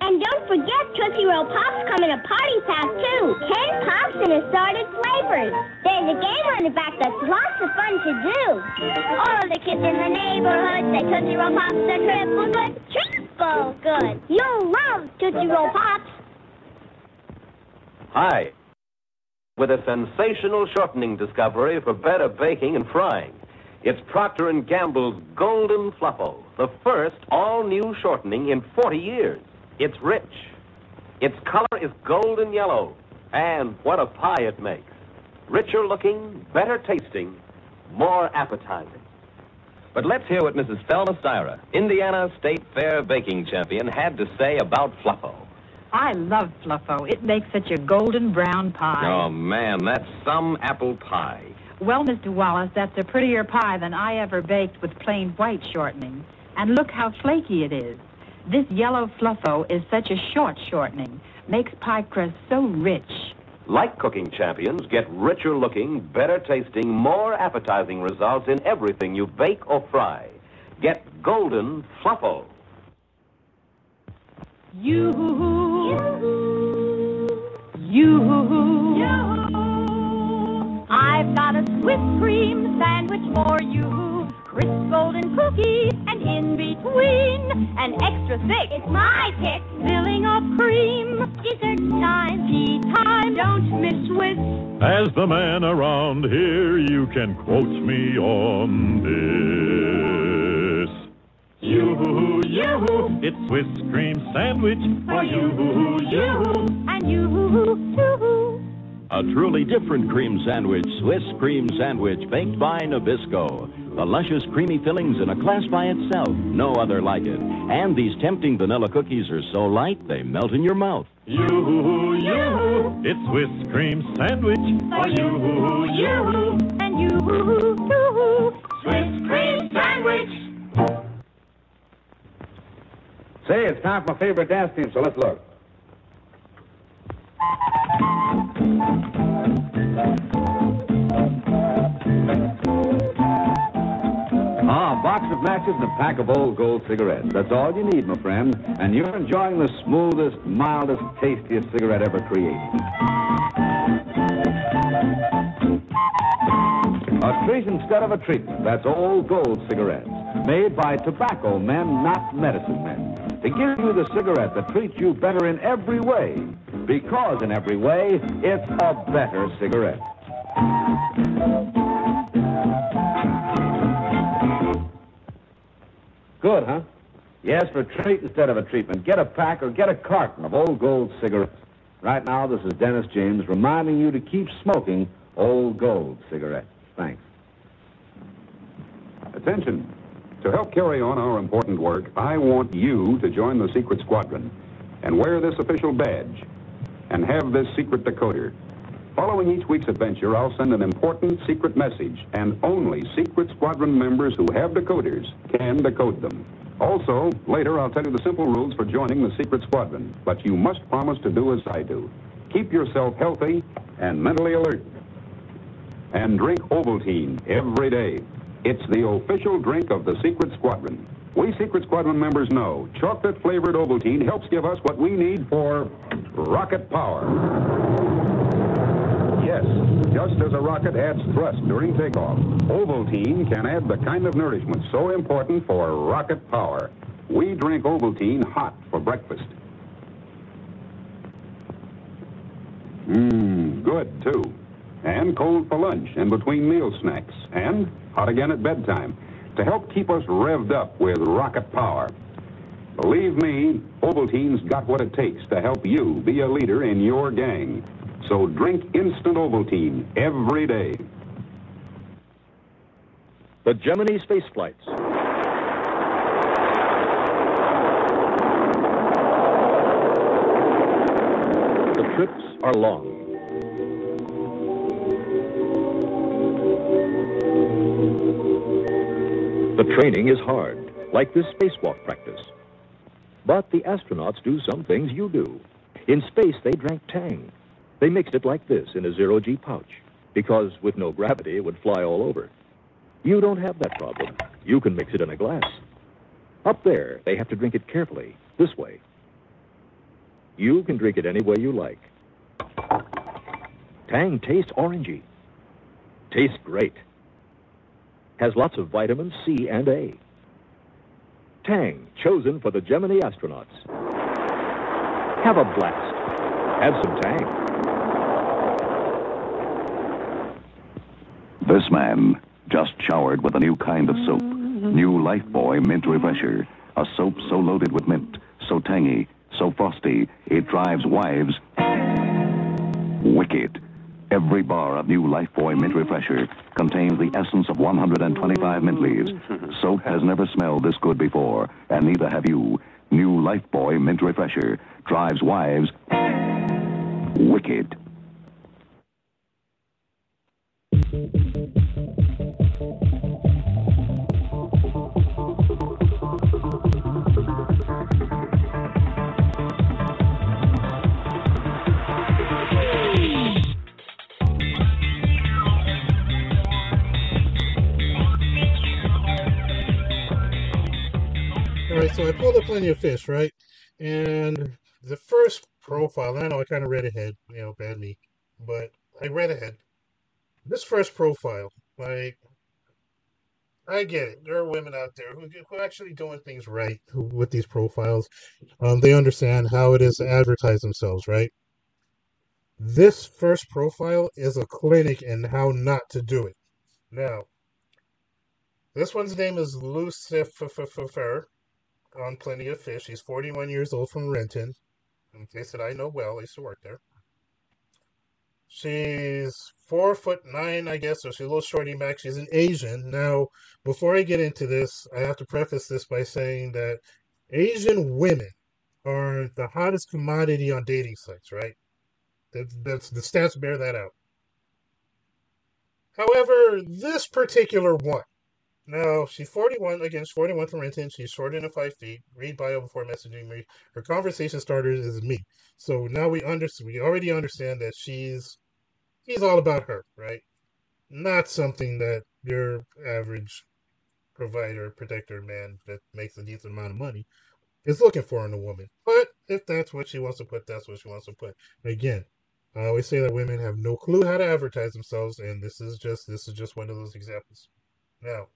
And don't forget, Tootsie Roll Pops come in a party pack too. Ten pops in assorted flavors. There's a game on the back that's lots of fun to do. All the kids in the neighborhood say Tootsie Roll Pops are triple good. Triple good. You'll love Tootsie Roll Pops. Hi. With a sensational shortening discovery for better baking and frying. It's Procter & Gamble's Golden Fluffo, the first all-new shortening in 40 years. It's rich. Its color is golden yellow. And what a pie it makes. Richer looking, better tasting, more appetizing. But let's hear what Mrs. Thelma Styra, Indiana State Fair baking champion, had to say about Fluffo. I love Fluffo. It makes such a golden brown pie. Oh, man, that's some apple pie. Well, Mr. Wallace, that's a prettier pie than I ever baked with plain white shortening. And look how flaky it is. This yellow Fluffo is such a short shortening. Makes pie crust so rich. Like cooking champions, get richer looking, better tasting, more appetizing results in everything you bake or fry. Get Golden Fluffo. Yu-hoo-hoo. You, you, I've got a Swiss cream sandwich for you. Crisp golden cookie, and in between, an extra thick. It's my pick. Filling of cream. Dessert time. Tea time, don't miss with. As the man around here, you can quote me on this. You, you, it's Swiss cream sandwich for you, you. And you, too. A truly different cream sandwich, Swiss cream sandwich, baked by Nabisco. The luscious, creamy fillings in a class by itself, no other like it. And these tempting vanilla cookies are so light they melt in your mouth. You, you, it's Swiss cream sandwich for you, you. And you, too. Swiss cream sandwich. Say, it's time for my favorite dance team, so let's look. Ah, a box of matches and a pack of old gold cigarettes. That's all you need, my friend. And you're enjoying the smoothest, mildest, tastiest cigarette ever created. A treat instead of a treatment. That's old gold cigarettes. Made by tobacco men, not medicine men. To give you the cigarette that treats you better in every way. Because in every way, it's a better cigarette. Good, huh? Yes, for a treat instead of a treatment. Get a pack or get a carton of old gold cigarettes. Right now, this is Dennis James reminding you to keep smoking old gold cigarettes. Thanks. Attention. To help carry on our important work, I want you to join the Secret Squadron and wear this official badge and have this secret decoder. Following each week's adventure, I'll send an important secret message, and only Secret Squadron members who have decoders can decode them. Also, later I'll tell you the simple rules for joining the Secret Squadron, but you must promise to do as I do. Keep yourself healthy and mentally alert. And drink Ovaltine every day. It's the official drink of the Secret Squadron. We Secret Squadron members know chocolate flavored Ovaltine helps give us what we need for rocket power. Yes, just as a rocket adds thrust during takeoff, Ovaltine can add the kind of nourishment so important for rocket power. We drink Ovaltine hot for breakfast. Mmm, good too. And cold for lunch and between meal snacks. And hot again at bedtime to help keep us revved up with rocket power. Believe me, Ovaltine's got what it takes to help you be a leader in your gang. So drink instant Ovaltine every day. The Gemini space flights. The trips are long. The training is hard, like this spacewalk practice. But the astronauts do some things you do. In space, they drank Tang. They mixed it like this in a zero G pouch, because with no gravity, it would fly all over. You don't have that problem. You can mix it in a glass. Up there, they have to drink it carefully, this way. You can drink it any way you like. Tang tastes orangey. Tastes great. Has lots of vitamins C and A. Tang, chosen for the Gemini astronauts. Have a blast. Have some Tang. This man just showered with a new kind of soap. New Lifebuoy Mint Refresher. A soap so loaded with mint, so tangy, so frosty, it drives wives wicked. Every bar of new Lifebuoy Mint Refresher contains the essence of 125 mint leaves. Soap has never smelled this good before, and neither have you. New Lifebuoy Mint Refresher drives wives wicked. So I pulled up plenty of fish, right? And the first profile, I know I kind of read ahead, you know, bad me, but I read ahead. This first profile, like, I get it. There are women out there who, who are actually doing things right with these profiles. Um, they understand how it is to advertise themselves, right? This first profile is a clinic in how not to do it. Now, this one's name is Lucifer on Plenty of Fish. He's 41 years old from Renton. In case that I know well, I used to work there. She's four foot nine, I guess, so she's a little shorty back. She's an Asian. Now, before I get into this, I have to preface this by saying that Asian women are the hottest commodity on dating sites, right? That, that's the stats bear that out. However, this particular one, now, she's 41. against she's 41 from Renton. She's shorter than 5 feet. Read bio before messaging me. Her conversation starter is me. So now we understand. We already understand that she's she's all about her, right? Not something that your average provider, protector man that makes a decent amount of money is looking for in a woman. But if that's what she wants to put, that's what she wants to put. Again, I always say that women have no clue how to advertise themselves, and this is just this is just one of those examples. Now,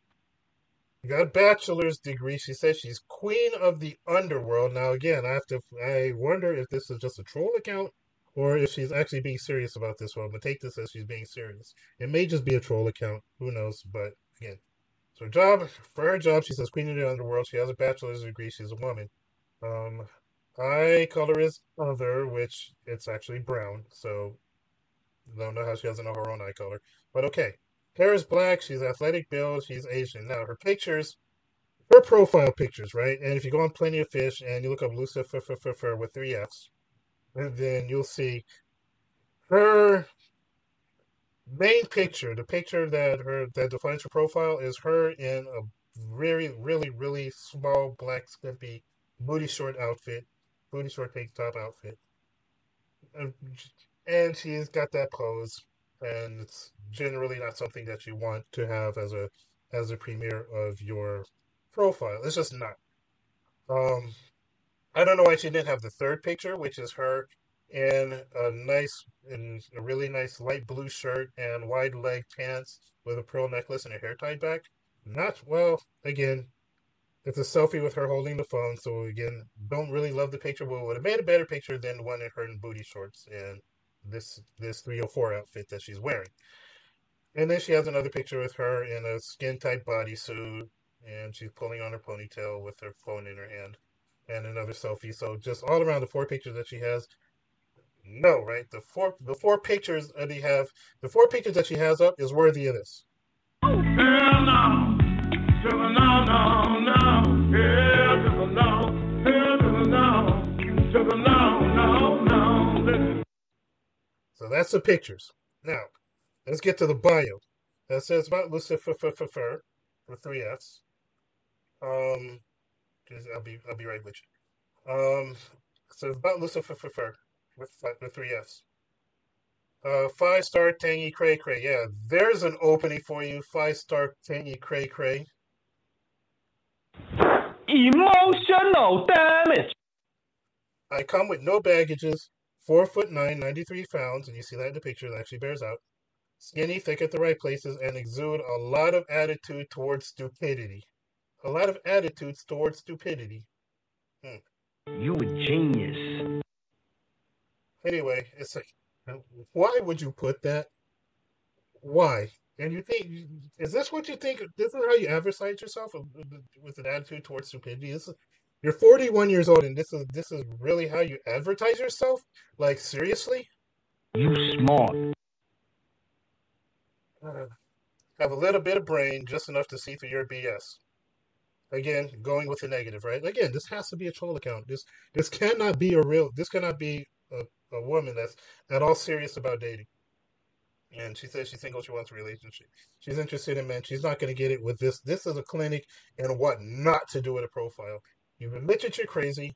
got a bachelor's degree. She says she's queen of the underworld. Now, again, I have to. I wonder if this is just a troll account or if she's actually being serious about this one. But take this as she's being serious. It may just be a troll account. Who knows? But again, so job for her job, she says queen of the underworld. She has a bachelor's degree. She's a woman. Um, eye color is other, which it's actually brown. So I don't know how she doesn't know her own eye color. But okay. Hair is black. She's athletic build. She's Asian. Now, her pictures, her profile pictures, right? And if you go on Plenty of Fish and you look up Lucifer with three F's, then you'll see her main picture, the picture that her that defines her profile is her in a very, really, really small black skimpy booty short outfit, booty short tank top outfit, and she's got that pose and it's generally not something that you want to have as a as a premiere of your profile. It's just not. Um, I don't know why she didn't have the third picture, which is her in a nice, in a really nice light blue shirt and wide leg pants with a pearl necklace and a hair tied back. Not well. Again, it's a selfie with her holding the phone. So again, don't really love the picture, but would have made a better picture than one in her in booty shorts and this this 304 outfit that she's wearing. And then she has another picture with her in a skin tight bodysuit, and she's pulling on her ponytail with her phone in her hand, and another selfie. So just all around the four pictures that she has. No, right? The four the four pictures that he have the four pictures that she has up is worthy of this. Hell no, the no, no, no, hell So that's the pictures. Now, let's get to the bio. That says about Lucifer with three F's. Um, I'll be I'll be right with you. Um, so about Lucifer with with three F's. Uh, five star tangy cray cray. Yeah, there's an opening for you. Five star tangy cray cray. Emotional damage. I come with no baggages. Four foot nine, 93 pounds, and you see that in the picture, that actually bears out. Skinny, thick at the right places, and exude a lot of attitude towards stupidity. a lot of attitudes towards stupidity. Hmm. You a genius. Anyway, it's like, why would you put that? Why? And you think, is this what you think? This is how you advertise yourself with an attitude towards stupidity? This is, you're 41 years old, and this is this is really how you advertise yourself? Like seriously? You smart. Uh, have a little bit of brain, just enough to see through your BS. Again, going with the negative, right? Again, this has to be a troll account. This this cannot be a real. This cannot be a, a woman that's at all serious about dating. And she says she's single. She wants a relationship. She's interested in men. She's not going to get it with this. This is a clinic and what not to do with a profile. You're crazy.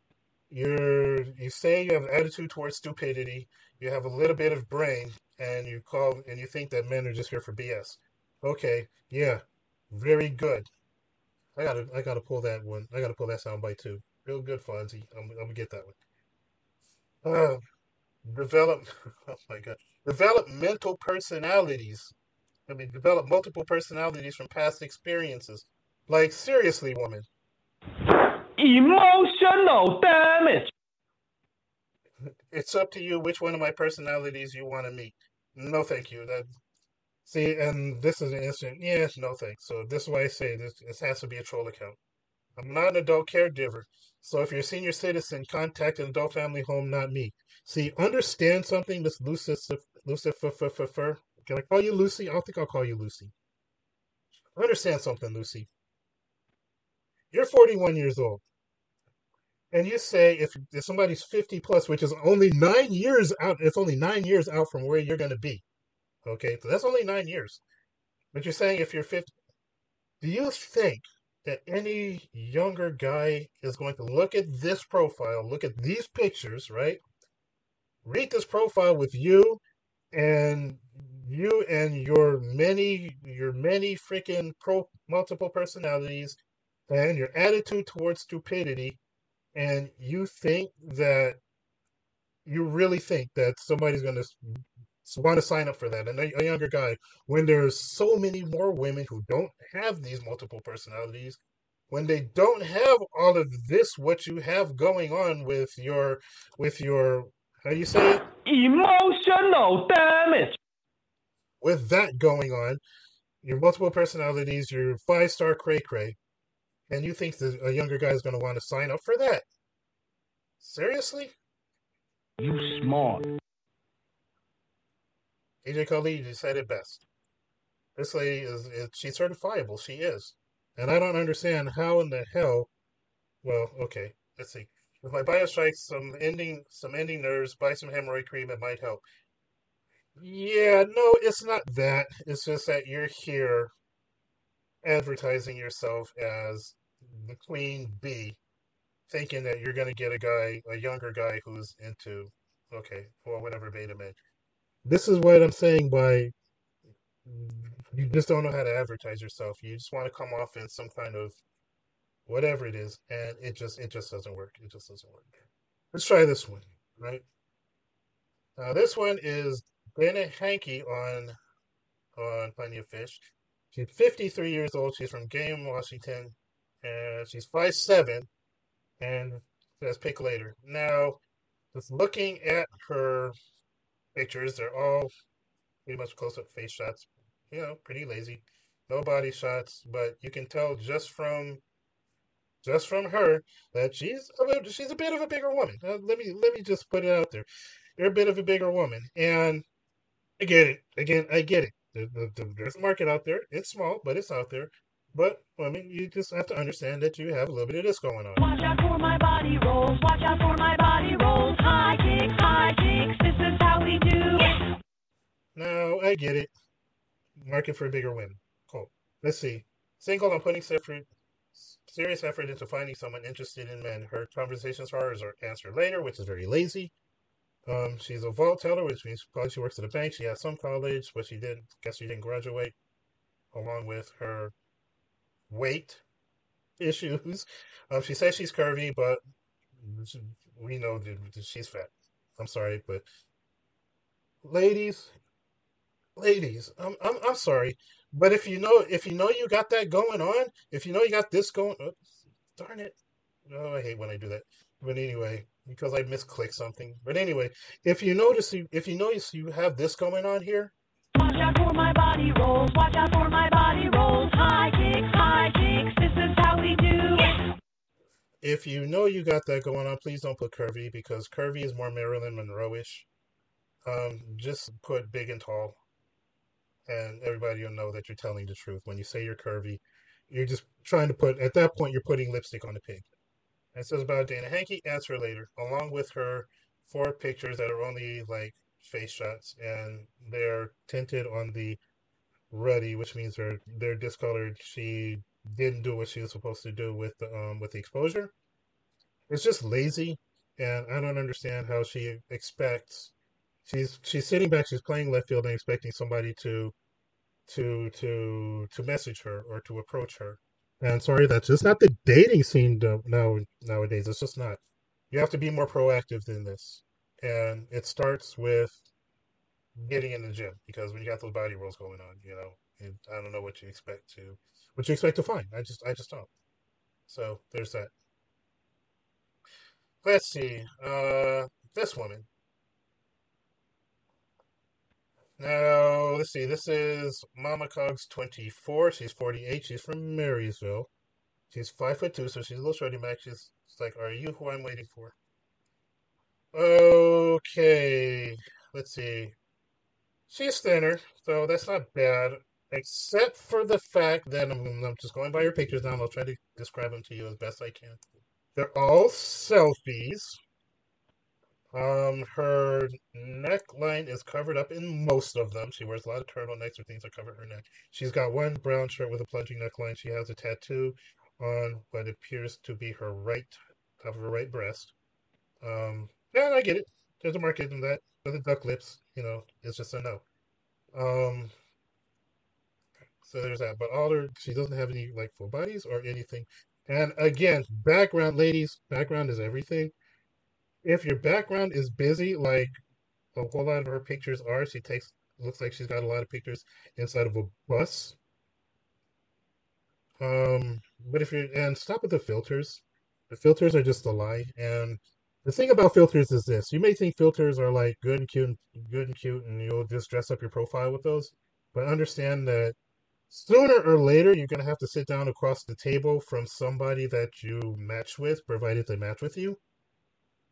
You're you say you have an attitude towards stupidity. You have a little bit of brain, and you call and you think that men are just here for BS. Okay, yeah, very good. I gotta I gotta pull that one. I gotta pull that soundbite too. Real good, Fonzie. I'm, I'm gonna get that one. Uh, develop. Oh my god. Develop mental personalities. I mean, develop multiple personalities from past experiences. Like seriously, woman. Emotional damage. It's up to you which one of my personalities you want to meet. No, thank you. That see, and this is an instant. Yes, no thanks. So this is why I say this. This has to be a troll account. I'm not an adult caregiver. So if you're a senior citizen, contact an adult family home, not me. See, understand something, Miss Lucifer. Lucifer. Can I call you Lucy? I don't think I'll call you Lucy. Understand something, Lucy. You're 41 years old. And you say if, if somebody's 50 plus, which is only nine years out, it's only nine years out from where you're going to be. Okay, so that's only nine years. But you're saying if you're 50, do you think that any younger guy is going to look at this profile, look at these pictures, right? Read this profile with you and you and your many your many freaking pro multiple personalities and your attitude towards stupidity and you think that you really think that somebody's going to want to sign up for that and a, a younger guy when there's so many more women who don't have these multiple personalities when they don't have all of this what you have going on with your with your how do you say it Emotional damage. with that going on your multiple personalities your five star cray cray and you think that a younger guy is going to want to sign up for that seriously You smart. DJ Khaled, you said it best. This lady is, is she's certifiable. She is. And I don't understand how in the hell well, okay, let's see. If my bio strikes some ending some ending nerves, buy some hemorrhoid cream, it might help. Yeah, no, it's not that. It's just that you're here advertising yourself as the queen bee, thinking that you're gonna get a guy, a younger guy who's into okay, well whatever beta man. This is what I'm saying by you just don't know how to advertise yourself. You just want to come off in some kind of whatever it is, and it just it just doesn't work. It just doesn't work. Let's try this one, right? Uh, this one is Bennett Hankey on on Plenty of Fish. She's 53 years old. She's from Game, Washington, and she's 5'7", and says pick later. Now, just looking at her pictures, they're all pretty much close-up face shots. You know, pretty lazy, no body shots, but you can tell just from just from her that she's a she's a bit of a bigger woman. Uh, let me let me just put it out there. You're a bit of a bigger woman, and I get it. Again, I get it. There- there- there- There's a market out there. It's small, but it's out there. But I mean, you just have to understand that you have a little bit of this going on. Watch out for my body rolls. Watch out for my body rolls. High kicks, high kicks. This is how we do. Yeah. No, I get it. Market for a bigger win. Cool. Let's see. Single and putting effort, serious effort into finding someone interested in men. Her conversations are answered later, which is very lazy. Um, she's a vault teller, which means probably she works at a bank. She has some college, but she didn't. Guess she didn't graduate. Along with her weight issues. Um, she says she's curvy, but we know that she's fat. I'm sorry, but ladies, ladies, I'm, I'm I'm sorry, but if you know if you know you got that going on, if you know you got this going, oh, darn it, oh I hate when I do that. But anyway, because I misclick something. But anyway, if you notice, you- if you notice you have this going on here, Watch out for my body rolls. Watch out for my body rolls. High kicks, high kicks. This is how we do. if you know you got that going on, please don't put curvy because curvy is more Marilyn Monroe-ish. Um, just put big and tall, and everybody will know that you're telling the truth. When you say you're curvy, you're just trying to put. At that point, you're putting lipstick on a pig. It says about Dana Hankey. Answer later, along with her four pictures that are only like face shots, and they're tinted on the ruddy, which means they're they're discolored. She didn't do what she was supposed to do with the um with the exposure. It's just lazy, and I don't understand how she expects. She's she's sitting back, she's playing left field, and expecting somebody to to to to message her or to approach her. And sorry, that's just not the dating scene now nowadays. It's just not. You have to be more proactive than this, and it starts with getting in the gym because when you got those body rolls going on, you know, and I don't know what you expect to what you expect to find. I just I just don't. So there's that. Let's see. Uh, this woman. Now, let's see. This is Mama Cogs 24. She's 48. She's from Marysville. She's five foot two, so she's a little shorty Mac. She's, like, "Are you who I'm waiting for?" Okay. Let's see. She's thinner, so that's not bad, except for the fact that I'm, I'm just going by her pictures now. and I'll try to describe them to you as best I can. They're all selfies. Um, her neckline is covered up in most of them. She wears a lot of turtlenecks or things that cover her neck. She's got one brown shirt with a plunging neckline. She has a tattoo on what appears to be her right top of her right breast. Um, yeah, I get it. There's a market in that. With the duck lips, you know, it's just a no. Um, so there's that. But all her, she doesn't have any like full bodies or anything. And again, background, ladies, background is everything. If your background is busy, like a whole lot of her pictures are, she takes looks like she's got a lot of pictures inside of a bus. Um, but if you're and stop with the filters. The filters are just a lie. And the thing about filters is this: you may think filters are like good and cute, and good and cute, and you'll just dress up your profile with those. But understand that sooner or later you're gonna have to sit down across the table from somebody that you match with, provided they match with you.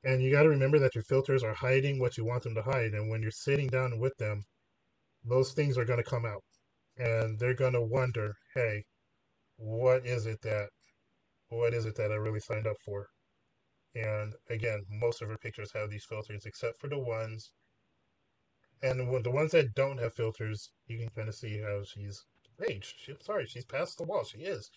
And you got to remember that your filters are hiding what you want them to hide. And when you're sitting down with them, those things are going to come out. And they're going to wonder, hey, what is it that, what is it that I really signed up for? And again, most of her pictures have these filters, except for the ones, and the ones that don't have filters, you can kind of see how she's aged. She, sorry, she's past the wall. She is.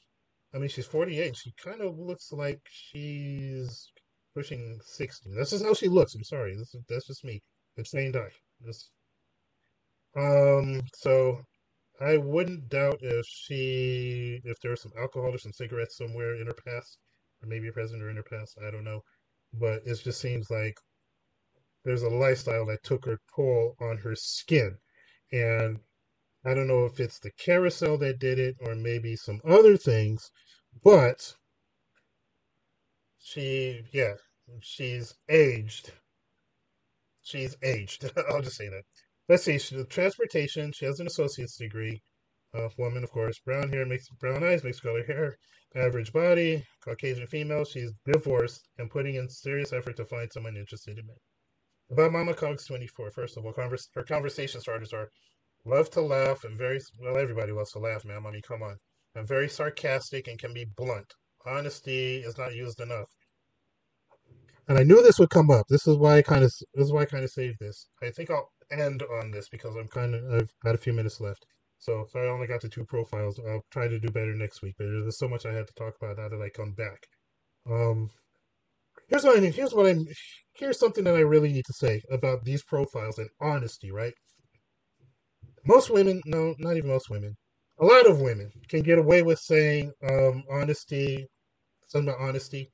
I mean, she's 48. She kind of looks like she's pushing 60. This is how she looks. I'm sorry. This is, that's just me. It's saying die. This, um, so I wouldn't doubt if she, if there was some alcohol or some cigarettes somewhere in her past, or maybe present or in her past. I don't know. But it just seems like there's a lifestyle that took her toll on her skin. And I don't know if it's the carousel that did it or maybe some other things, but she, yeah, she's aged. She's aged. I'll just say that. Let's see. She, transportation. She has an associate's degree. Uh, woman, of course. Brown hair, mixed brown eyes, mixed color hair. Average body. Caucasian female. She's divorced and putting in serious effort to find someone interested in it. About Mama Cogs 24. First of all, converse, her conversation starters are love to laugh and very well. Everybody loves to laugh, ma'am. I mean, come on. And very sarcastic and can be blunt. Honesty is not used enough and I knew this would come up. This is why I kind of this is why I kind of saved this. I think I'll end on this because I'm kind of I've got a few minutes left. So if I only got to two profiles, I'll try to do better next week. But there's so much I had to talk about now that I come back. Um, here's what I here's what I'm here's something that I really need to say about these profiles and honesty. Right? Most women, no, not even most women. A lot of women can get away with saying um, honesty, something about honesty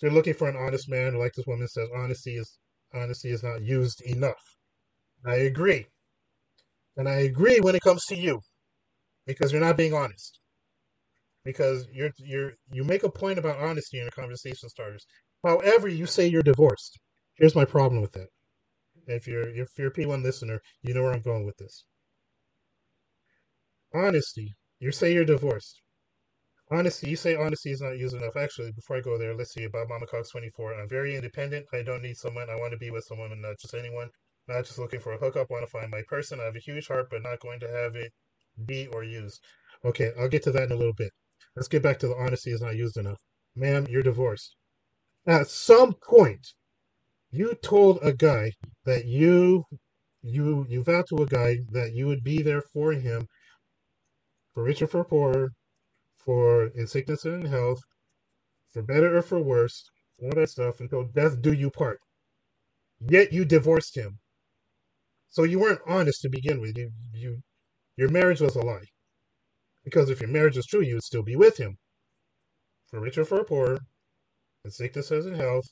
they're looking for an honest man, like this woman says, honesty is honesty is not used enough. I agree. And I agree when it comes to you because you're not being honest. Because you're you're you make a point about honesty in your conversation starters. However, you say you're divorced. Here's my problem with that. If you're if you're a P1 listener, you know where I'm going with this. Honesty. You say you're divorced. Honesty, you say honesty is not used enough. Actually, before I go there, let's see about Mama Cox 24. I'm very independent. I don't need someone. I want to be with someone and not just anyone. Not just looking for a hookup. I Want to find my person. I have a huge heart, but not going to have it be or use. Okay, I'll get to that in a little bit. Let's get back to the honesty is not used enough. Ma'am, you're divorced. At some point, you told a guy that you you you vowed to a guy that you would be there for him for richer for poorer, for in sickness and in health, for better or for worse, all that stuff until death do you part. Yet you divorced him. So you weren't honest to begin with. You you your marriage was a lie. Because if your marriage was true, you would still be with him. For richer or for poorer, in sickness as in health,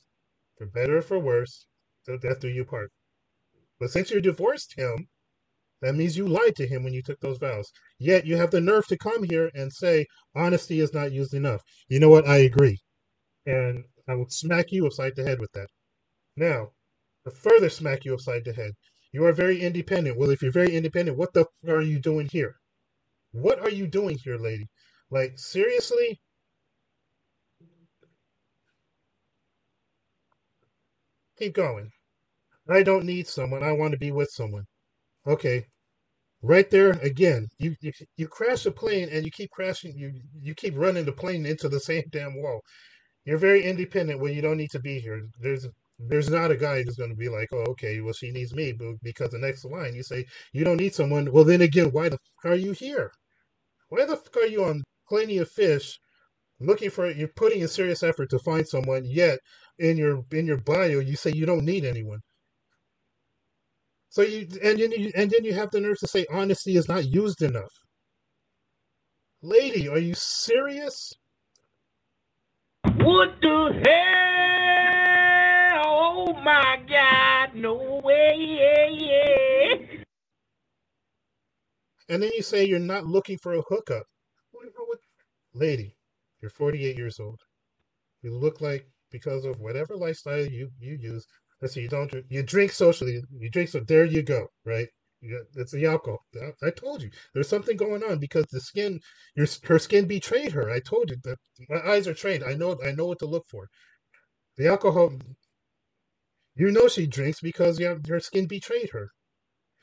for better or for worse, till death do you part. But since you divorced him, that means you lied to him when you took those vows. Yet you have the nerve to come here and say honesty is not used enough. You know what? I agree. And I will smack you upside the head with that. Now, to further smack you upside the head, you are very independent. Well, if you're very independent, what the f- are you doing here? What are you doing here, lady? Like, seriously? Keep going. I don't need someone. I want to be with someone. Okay. Right there again. You you, you crash a plane and you keep crashing you you keep running the plane into the same damn wall. You're very independent when you don't need to be here. There's there's not a guy who's going to be like, oh, okay, well, she needs me, but because the next line you say you don't need someone. Well, then again, why the fuck are you here? Why the fuck are you on plenty of fish, looking for? You're putting a serious effort to find someone, yet in your in your bio you say you don't need anyone. So you and then you and then you have the nerve to say honesty is not used enough. Lady, are you serious? What the hell? Oh my God! No way! Yeah, yeah. And then you say you're not looking for a hookup. Lady, you're 48 years old. You look like because of whatever lifestyle you you use. Let's see, you don't you drink socially. You drink so there you go, right? You it's the alcohol. I, told you there's something going on because the skin, your her skin betrayed her. I told you that my eyes are trained. I know I know what to look for. The alcohol. You know she drinks because yeah, her skin betrayed her.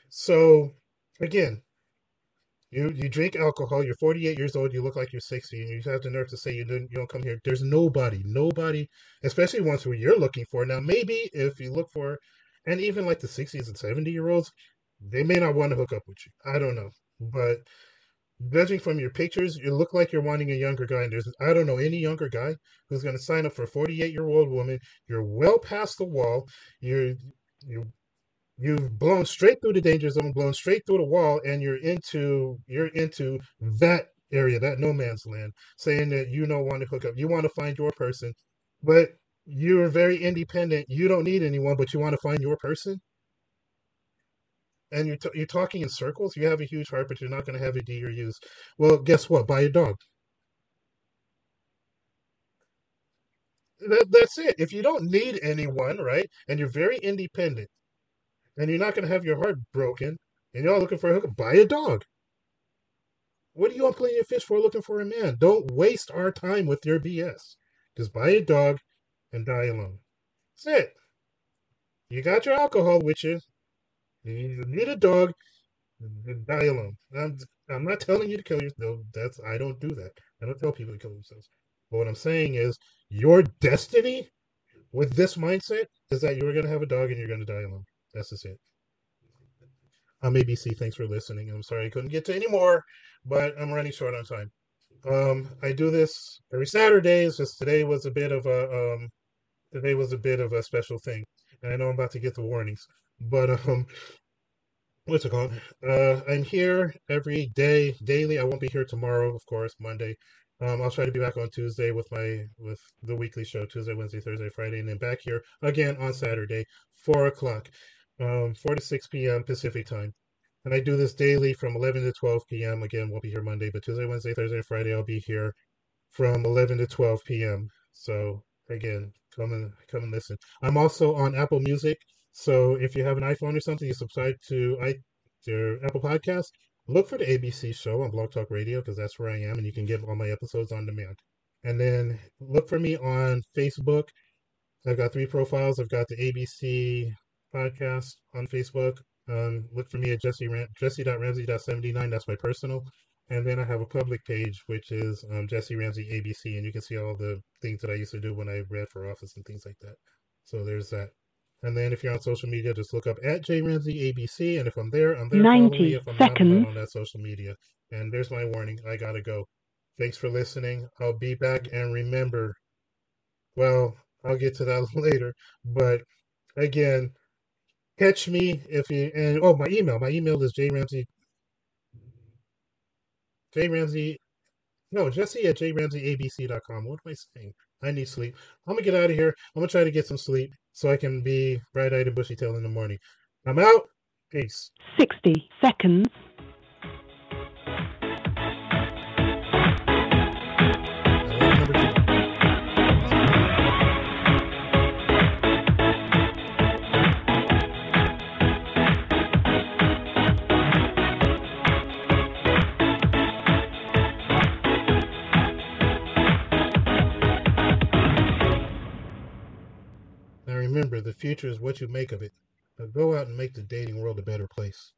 So again, you you drink alcohol. You're 48 years old. You look like you're 60, and you have the nerve to say you don't you don't come here. There's nobody, nobody, especially ones who you're looking for. Now maybe if you look for, and even like the 60s and 70 year olds, they may not want to hook up with you. I don't know, but judging from your pictures, you look like you're wanting a younger guy. And there's I don't know any younger guy who's going to sign up for a 48 year old woman. You're well past the wall. You're you you've blown straight through the danger zone, blown straight through the wall, and you're into you're into that area, that no man's land, saying that you don't want to hook up, you want to find your person, but you're very independent. You don't need anyone, but you want to find your person. And you're, t- you're talking in circles. You have a huge heart, but you're not going to have a D or use. Well, guess what? Buy a dog. That, that's it. If you don't need anyone, right, and you're very independent, and you're not going to have your heart broken, and you're all looking for a hookup, buy a dog. What are you on Plenty of Fish for looking for a man? Don't waste our time with your BS. Just buy a dog and die alone. That's it. You got your alcohol with you. You need a dog, and die alone. I'm, I'm not telling you to kill yourself. No, that's I don't do that. I don't tell people to kill themselves. But what I'm saying is, your destiny with this mindset is that you're going to have a dog and you're going to die alone. That's just it. I'm ABC. Thanks for listening. I'm sorry I couldn't get to any more, but I'm running short on time. Um, I do this every Saturday. It's just today was a bit of a um, today was a bit of a special thing, and I know I'm about to get the warnings, but um, what's it called? Uh, I'm here every day, daily. I won't be here tomorrow, of course, Monday. Um, I'll try to be back on Tuesday with my with the weekly show, Tuesday, Wednesday, Thursday, Friday, and then back here again on Saturday, four o'clock, um, four to six p.m. Pacific time. And I do this daily from 11 to 12 p.m. Again, we'll be here Monday, but Tuesday, Wednesday, Thursday, Friday, I'll be here from 11 to 12 p.m. So again, come and come and listen. I'm also on Apple Music. So if you have an iPhone or something, you subscribe to i to Apple Podcast. Look for the ABC show on Blog Talk Radio because that's where I am, and you can get all my episodes on demand. And then look for me on Facebook. I've got three profiles. I've got the ABC podcast on Facebook. Um, look for me at Jesse Ram- Jesse.Ramsey.79. That's my personal. And then I have a public page, which is um, Jesse Ramsey ABC, and you can see all the things that I used to do when I ran for office and things like that. So there's that. And then if you're on social media, just look up at J Ramsey ABC, and if I'm there, I'm there. 90 me. If I'm seconds. not, I'm on that social media. And there's my warning. I gotta go. Thanks for listening. I'll be back, and remember, well, I'll get to that later. But again, catch me if you and oh, my email. My email is jramsey J Ramsey. No, Jesse at jramseyabc.com. What am I saying? I need sleep. I'm gonna get out of here. I'm gonna try to get some sleep so I can be bright eyed and bushy tailed in the morning. I'm out. Peace. 60 seconds. Future is what you make of it. Now go out and make the dating world a better place.